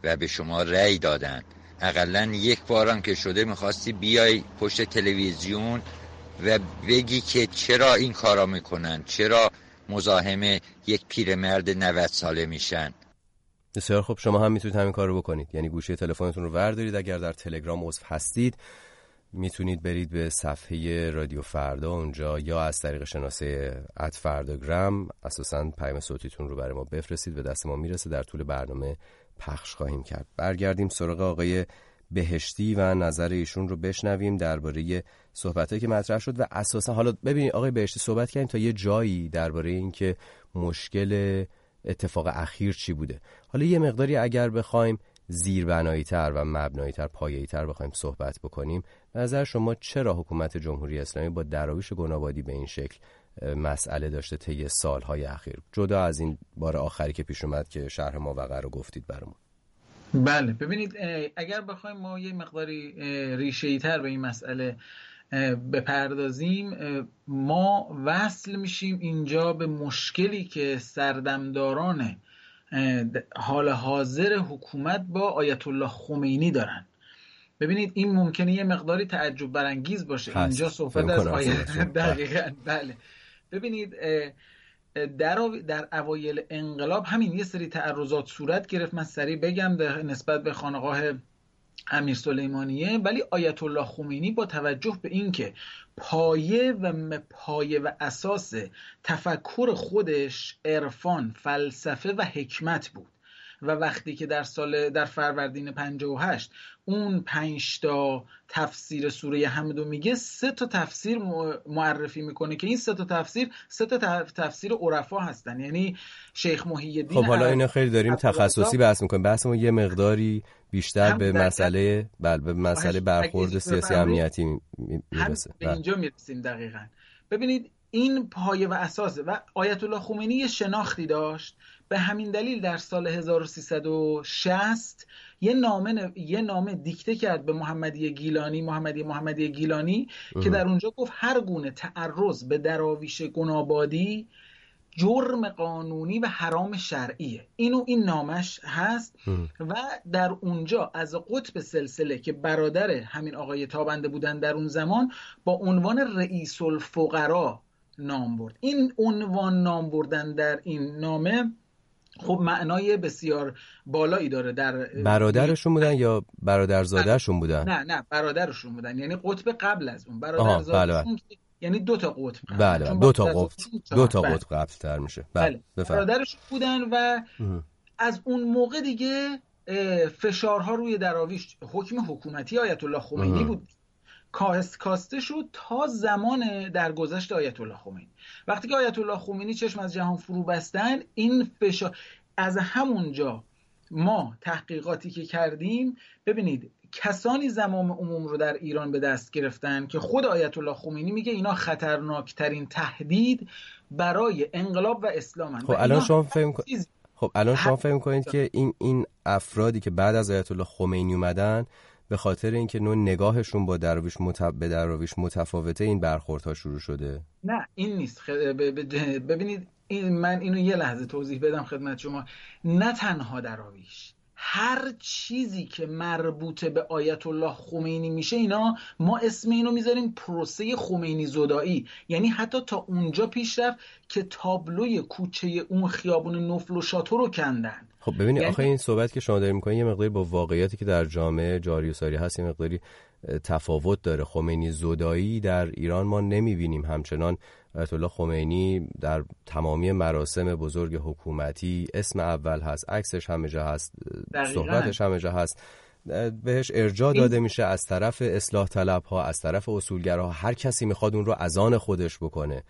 و به شما رأی دادن. اقلا یک بارم که شده می‌خواستی بیای پشت تلویزیون و بگی که چرا این کارا می‌کنن؟ چرا مزاحم یک پیرمرد 90 ساله میشن؟ بسیار خب شما هم می‌تونید همین کار رو بکنید. یعنی گوشی تلفنتون رو وردارید اگر در تلگرام عضو هستید می‌تونید برید به صفحه رادیو فردا اونجا یا از طریق شناسه ات فرداگرام اساسا پیام صوتیتون رو برای ما بفرستید. به دست ما می‌رسه. در طول برنامه پخش خواهیم کرد. برگردیم سراغ آقای بهشتی و نظر ایشون رو بشنویم درباره صحبتهایی که مطرح شد و اساسا حالا ببینید آقای بهشتی صحبت کردیم تا یه جایی درباره اینکه مشکل اتفاق اخیر چی بوده؟ حالا یه مقداری اگر بخوایم زیربنایی تر و مبنایی تر پایه‌ای تر بخوایم صحبت بکنیم نظر شما چرا حکومت جمهوری اسلامی با دراویش گنابادی به این شکل مسئله داشته طی سالهای اخیر؟ جدا از این بار آخری که پیش اومد که شرح ما وقع رو گفتید برامون. بله ببینید اگر بخوایم ما یه مقداری ریشه تر به این مسئله بپردازیم ما وصل میشیم اینجا به مشکلی که سردمداران حال حاضر حکومت با آیت الله خمینی دارن. ببینید این ممکنه یه مقداری تعجب برانگیز باشه. اینجا صحبت از آیت دقیقا. بله. ببینید در, در اوایل انقلاب همین یه سری تعرضات صورت گرفت. من سریع بگم نسبت به خانقاه امیر سلیمانیه ولی آیت الله خمینی با توجه به اینکه پایه و پایه و اساس تفکر خودش عرفان فلسفه و حکمت بود و وقتی که در سال در فروردین 58 اون پنج تا تفسیر سوره حمدو میگه سه تا تفسیر معرفی می‌کنه که این سه تا تفسیر سه تا تفسیر عرفا هستن. یعنی شیخ محی الدین خب حالا اینا خیلی داریم تخصصی بحث می‌کنیم. بحثمون یه مقداری بیشتر به مسئله بل به مسئله برخورد سیاسی امنیتی می‌رسه. به اینجا می‌رسیم دقیقا. ببینید این پایه و اساسه و آیت الله خمینی یه شناختی داشت. به همین دلیل در سال 1360 یه نامه یه نامه دیکته کرد به محمدی گیلانی محمدی محمدی گیلانی که در اونجا گفت هر گونه تعرض به دراویش گنابادی جرم قانونی و حرام شرعیه. اینو این نامش هست و در اونجا از قطب سلسله که برادر همین آقای تابنده بودن در اون زمان با عنوان رئیس الفقرا نام برد. این عنوان نام بردن در این نامه خب معنای بسیار بالایی داره در برادرشون بودن یا برادرزادهشون بودن؟ نه نه برادرشون بودن. یعنی قطب قبل از اون. بله بله. یعنی دو تا قطب بله بله. دو تا قطب دو تا قطب قبل تر میشه. بله, بله. برادرشون بودن و از اون موقع دیگه فشارها روی دراویش حکم حکومتی آیت الله خمینی بود. کاست کاسته شد تا زمان درگذشت آیت الله خمینی. وقتی که آیت الله خمینی چشم از جهان فرو بستن این فشار از همونجا ما تحقیقاتی که کردیم ببینید کسانی زمام عموم رو در ایران به دست گرفتن که خود آیت الله خمینی میگه اینا خطرناکترین تهدید برای انقلاب و اسلام خب الان شما فهم خب الان شما فهم کنید که این این افرادی که بعد از آیت الله خمینی اومدن به خاطر اینکه نوع نگاهشون با دراویش به دراویش متفاوته این برخوردها شروع شده؟ نه این نیست. ببینید این من اینو یه لحظه توضیح بدم خدمت شما. نه تنها دراویش هر چیزی که مربوط به آیت الله خمینی میشه اینا ما اسم اینو می‌ذاریم پروسه خمینی زدایی یعنی حتی تا اونجا پیش رفت که تابلوی کوچه اون خیابون نفل و شاتو رو کندن. خب ببینید یعنی... آخه این صحبت که شما دارید می‌کنید یه مقداری با واقعیتی که در جامعه جاری و ساری هست یه مقداری تفاوت داره. خمینی زدایی در ایران ما نمی‌بینیم. همچنان آیت الله خمینی در تمامی مراسم بزرگ حکومتی اسم اول هست عکسش همه جا هست صحبتش همه جا هست. بهش ارجاع داده میشه از طرف اصلاح طلب ها از طرف اصولگرا هر کسی می‌خواد اون رو از آن خودش بکنه.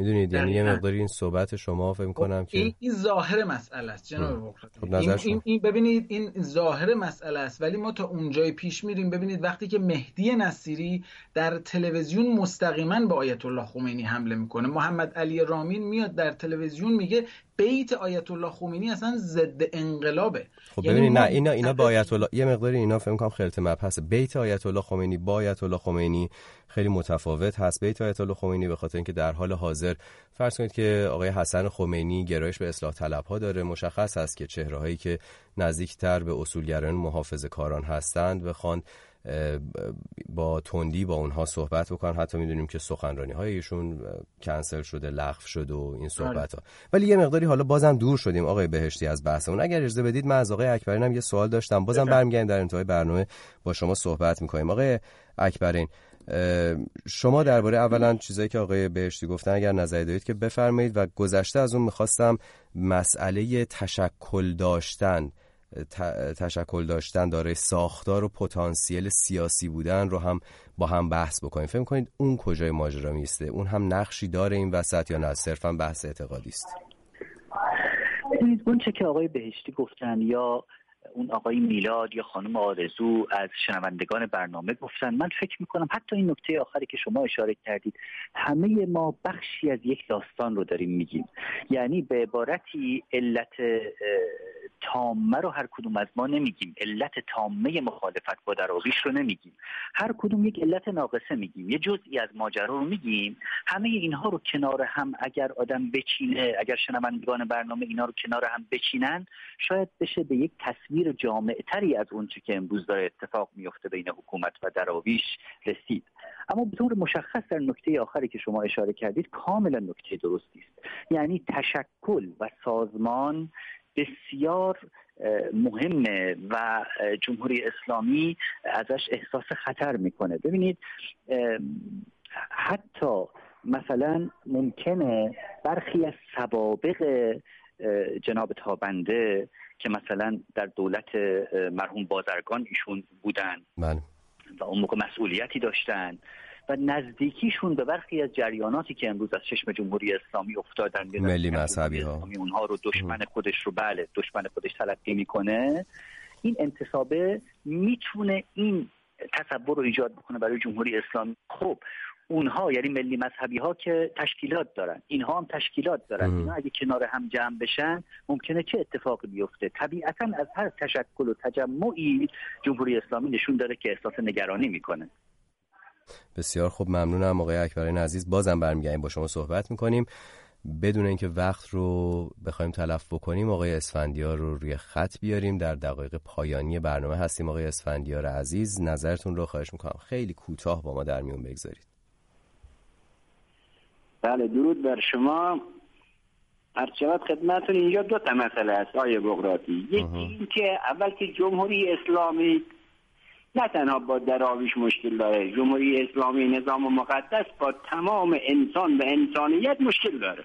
می‌دونید یعنی یه مقداری این صحبت شما فکر کنم که این, این ظاهر مسئله است جناب خب این, این, این ببینید این ظاهر مسئله است ولی ما تا اونجای پیش میریم. ببینید وقتی که مهدی نصیری در تلویزیون مستقیما به آیت الله خمینی حمله می‌کنه محمد علی رامین میاد در تلویزیون میگه بیت آیت الله خمینی اصلا ضد انقلابه. خب یعنی ببینید نه اینا اینا با آیت الله یه مقداری اینا فکر کنم خیلی مبحث. بیت آیت الله خمینی با آیت الله خمینی خیلی متفاوت هست. بیت آیت الله خمینی به خاطر اینکه در حال حاضر فرض کنید که آقای حسن خمینی گرایش به اصلاح طلب ها داره مشخص هست که چهره هایی که نزدیکتر به اصولگرایان محافظه کاران هستند بخوان با تندی با اونها صحبت بکنن. حتی می‌دونیم که سخنرانی های ایشون کنسل شده لغو شده و این صحبت ها ولی یه مقداری حالا بازم دور شدیم آقای بهشتی از بحثمون. اگر اجازه بدید من از آقای اکبرین هم یه سوال داشتم. بازم برمیگردیم در انتهای برنامه با شما صحبت می‌کنیم. آقای اکبرین شما درباره اولا چیزایی که آقای بهشتی گفتن اگر نظری دارید که بفرمایید و گذشته از اون می‌خواستم مسئله تشکل داشتن تشکل داشتن داره ساختار و پتانسیل سیاسی بودن رو هم با هم بحث بکنیم. فکر کنید اون کجای ماجرا میسته اون هم نقشی داره این وسط یا نه؟ صرفا بحث اعتقادی است. اون چه که آقای بهشتی گفتن یا اون آقای میلاد یا خانم آرزو از شنوندگان برنامه گفتن. من فکر می‌کنم حتی این نکته آخری که شما اشاره کردید همه ما بخشی از یک داستان رو داریم میگیم. یعنی به عبارتی علت تامه رو هر کدوم از ما نمیگیم. علت تامه مخالفت با دراویش رو نمیگیم. هر کدوم یک علت ناقصه میگیم. یه جزئی از ماجرا رو میگیم. همه اینها رو کنار هم اگر آدم بچینه اگر شنوندگان برنامه اینا رو کنار هم بچینن شاید بشه به یک تصویر جامع تری از اونچه که امروز داره اتفاق میفته بین حکومت و دراویش رسید. اما به طور مشخص در نکته آخری که شما اشاره کردید کاملا نکته درستی است. یعنی تشکل و سازمان بسیار مهمه و جمهوری اسلامی ازش احساس خطر می‌کنه ببینید حتی مثلا ممکنه برخی از سوابق جناب تابنده که مثلا در دولت مرحوم بازرگان ایشون بودن بله. و اون موقع مسئولیتی داشتن و نزدیکیشون به برخی از جریاناتی که امروز از چشم جمهوری اسلامی افتادن ملی مذهبی ها. اونها رو دشمن خودش رو بله دشمن خودش تلقی می‌کنه. این انتصابه می‌تونه این تصور رو ایجاد بکنه برای جمهوری اسلامی. خب اونها یعنی ملی مذهبی ها که تشکیلات دارن اینها هم تشکیلات دارن. اینا اگه کنار هم جمع بشن ممکنه چه اتفاقی بیفته؟ طبیعتا از هر تشکل و تجمعی جمهوری اسلامی نشون داره که احساس نگرانی می‌کنه. بسیار خوب ممنونم. آقای اکبرین عزیز بازم برمیگردیم با شما صحبت می‌کنیم. بدون اینکه وقت رو بخوایم تلف بکنیم آقای اسفندیار رو روی خط بیاریم. در دقایق پایانی برنامه هستیم. آقای اسفندیار عزیز نظرتون رو خواهش می‌کنم خیلی کوتاه با ما در میون بگذارید. بله درود بر شما. هرچند خدمتون اینجا دو تا مسئله است. آیه بغراتی یکی این که اول که جمهوری اسلامی نه تنها با دراویش مشکل داره جمهوری اسلامی نظام مقدس با تمام انسان و انسانیت مشکل داره.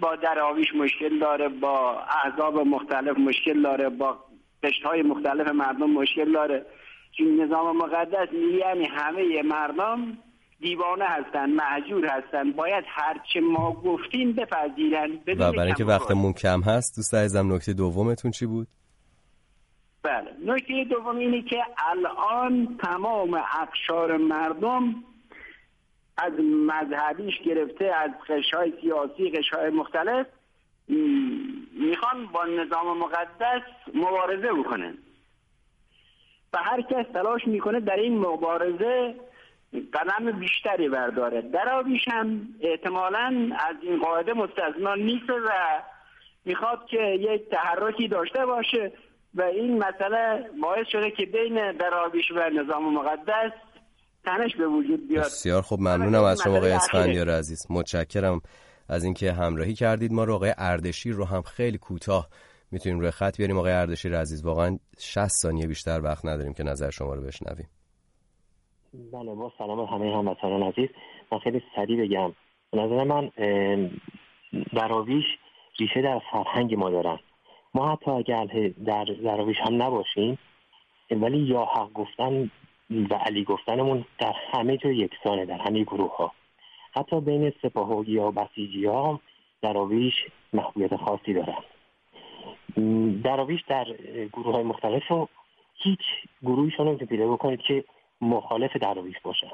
با دراویش مشکل داره با احزاب مختلف مشکل داره با قشت های مختلف مردم مشکل داره. چون نظام مقدس یعنی همه مردم دیوانه هستن معجور هستن باید هرچه ما گفتیم بپذیرن و برای اینکه وقتمون کم هست دوست عزیزم نکته دومتون چی بود؟ بله. نکته دوم اینه که الان تمام اقشار مردم از مذهبیش گرفته از قشای سیاسی قشای مختلف می‌خوان با نظام مقدس مبارزه بکنن. و هر کس تلاش می‌کنه در این مبارزه قدم بیشتری برداره. دراویش هم احتمالا از این قاعده مستثنا نیست و می‌خواد که یک تحرکی داشته باشه. و این مسئله باعث شده که بین دراویش و نظام مقدس تنش به وجود بیاد. بسیار خب ممنونم از شما آقای اسفندیار عزیز. متشکرم از اینکه همراهی کردید. ما رو آقای اردشیر رو هم خیلی کوتاه می‌تونیم روی خط بیاریم. آقای اردشیر عزیز واقعا 60 ثانیه بیشتر وقت نداریم که نظر شما رو بشنویم. بله با سلام همه هموطنان عزیز. من خیلی سریع بگم. به نظر من دراویش ریشه در فرهنگ ما دارن. ما حتی اگر در دراویش هم نباشیم ولی یا حق گفتن و علی گفتنمون در همه جا یکسانه در همه گروه ها حتی بین سپاهی یا بسیجی ها دراویش محبوبیت خاصی دارن دراویش در گروه های مختلف رو هیچ گروهیشون رو پیدا بکنید که مخالف دراویش باشن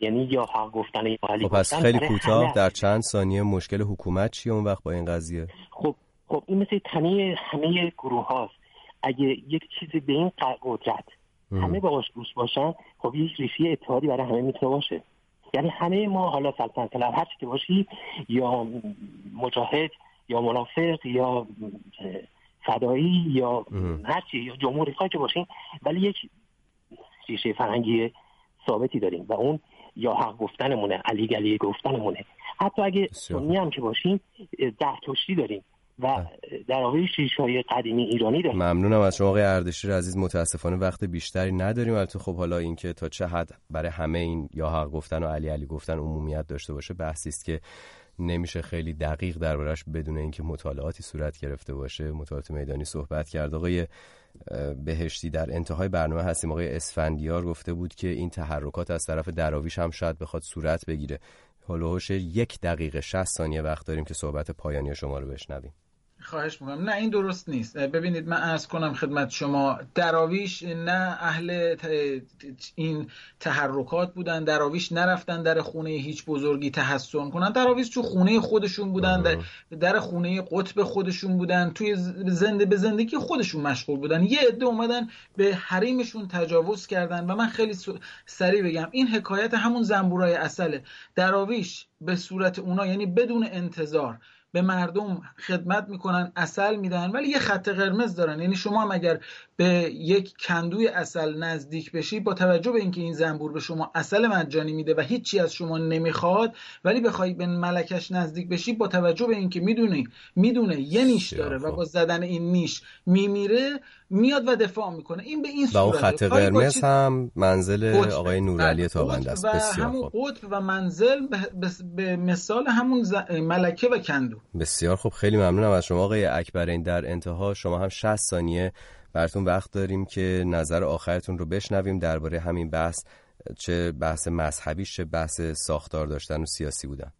یعنی یا حق گفتن یا علی خب پس خیلی کوتاه در چند ثانیه مشکل حکومت چیه اون وقت با این قضیه؟ خب خب این مثل همه همه گروه هاست اگه یک چیزی به این قدرت همه باش گوش باشن خب یک ریشه اتحادی برای همه می‌تونه باشه. یعنی همه ما حالا سلطنت طلب هر که باشی یا مجاهد یا منافق یا فدایی یا هر چی یا جمهوری خواهی که باشیم ولی یک ریشه فرهنگی ثابتی داریم و اون یا حق گفتنمونه علی گلی گفتنمونه. حتی اگه سنی هم که باشیم ده داریم. و در واقع های قدیمی ایرانی داریم. ممنونم از شما آقای اردشیر عزیز. متاسفانه وقت بیشتری نداریم. البته خب حالا اینکه تا چه حد برای همه این یا حق گفتن و علی علی گفتن عمومیت داشته باشه بحثی است که نمیشه خیلی دقیق دربارش بدون اینکه مطالعاتی صورت گرفته باشه. مطالعات میدانی صحبت کرد. آقای بهشتی در انتهای برنامه هستیم. آقای اسفندیار گفته بود که این تحرکات از طرف دراویش هم شاید بخواد صورت بگیره. هلوهوش یک دقیقه 60 ثانیه وقت داریم که صحبت پایانی شما رو بشنویم. خواهش می‌کنم. نه این درست نیست. ببینید من ارز کنم خدمت شما دراویش نه اهل این تحرکات بودن دراویش نرفتن در خونه هیچ بزرگی تحسن کنن. دراویش تو خونه خودشون بودن در, در خونه قطب خودشون بودن توی زنده به زندگی خودشون مشغول بودن. یه عده اومدن به حریمشون تجاوز کردن و من خیلی سریع بگم این حکایت همون زنبورای اصله. دراویش به صورت اونا یعنی بدون انتظار به مردم خدمت می‌کنن اصل میدن ولی یه خط قرمز دارن. یعنی شما هم اگر به یک کندوی اصل نزدیک بشی با توجه به اینکه این زنبور به شما اصل مجانی میده و هیچی از شما نمی‌خواد ولی بخوای به ملکش نزدیک بشی با توجه به اینکه می‌دونی می‌دونه یه نیش داره و با زدن این نیش میمیره میاد و دفاع می‌کنه. این به این صورت و اون خط قرمز هم منزل آقای نورعلی بله، تابنده است. بسیار همون قطب و منزل به مثال همون ملکه و کندو. بسیار خوب. خیلی ممنونم از شما آقای اکبرین. در انتها شما هم 60 ثانیه براتون وقت داریم که نظر آخرتون رو بشنویم درباره همین بحث چه بحث مذهبی چه بحث ساختار داشتن و سیاسی بودن.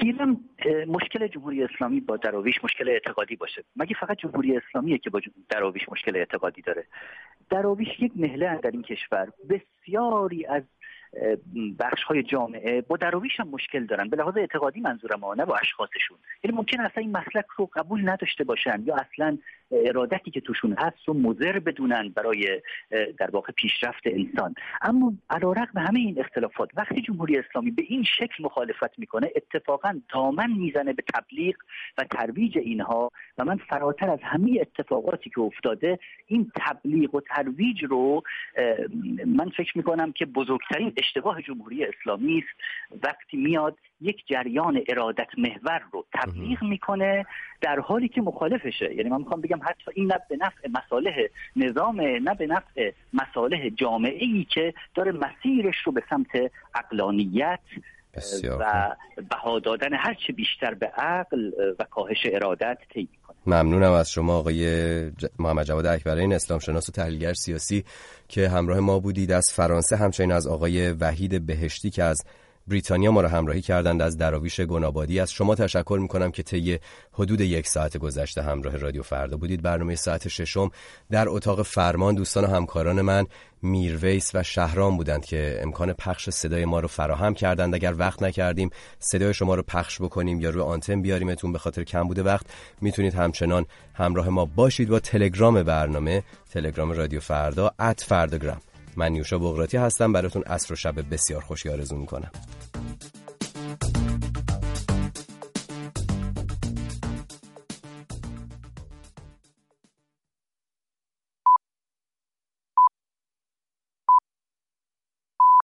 گیرم مشکل جمهوری اسلامی با دراویش مشکل اعتقادی باشه. مگه فقط جمهوری اسلامیه که با دراویش مشکل اعتقادی داره؟ دراویش یک مهله در این کشور بسیاری از بخش های جامعه با دراویش هم مشکل دارن. به لحاظ اعتقادی منظورم نه با اشخاصشون. یعنی ممکن اصلا این مسلک رو قبول نداشته باشن یا اصلا ارادتی که توشون هست و مضر بدونن برای در واقع پیشرفت انسان. اما علیرغم همه این اختلافات وقتی جمهوری اسلامی به این شکل مخالفت می‌کنه اتفاقا دامن می‌زنه به تبلیغ و ترویج اینها و من فراتر از همه اتفاقاتی که افتاده این تبلیغ و ترویج رو من فکر می‌کنم که بزرگترین اشتباه جمهوری اسلامی است. وقتی میاد یک جریان ارادت محور رو تبلیغ می‌کنه در حالی که مخالفشه. یعنی من می‌خوام بگم حتی این نه به نفع مصالح نظام نه به نفع مصالح جامعه ای که داره مسیرش رو به سمت اقلانیت و بها دادن هرچه بیشتر به عقل و کاهش ارادت طی ممنونم از شما آقای محمد جواد اکبرین اسلام شناس و تحلیلگر سیاسی که همراه ما بودید از فرانسه همچنین از آقای وحید بهشتی که از بریتانیا ما را همراهی کردند از دراویش گنابادی. از شما تشکر می‌کنم که طی حدود یک ساعت گذشته همراه رادیو فردا بودید. برنامه ساعت ششم در اتاق فرمان دوستان و همکاران من میرویس و شهرام بودند که امکان پخش صدای ما رو فراهم کردند. اگر وقت نکردیم صدای شما رو پخش بکنیم یا روی آنتن بیاریمتون به خاطر کم بوده وقت می‌تونید همچنان همراه ما باشید با تلگرام برنامه تلگرام رادیو فردا ات فرداگرام من نیوشا بغراتی هستم. براتون عصر و شب بسیار خوشی آرزو می‌کنم.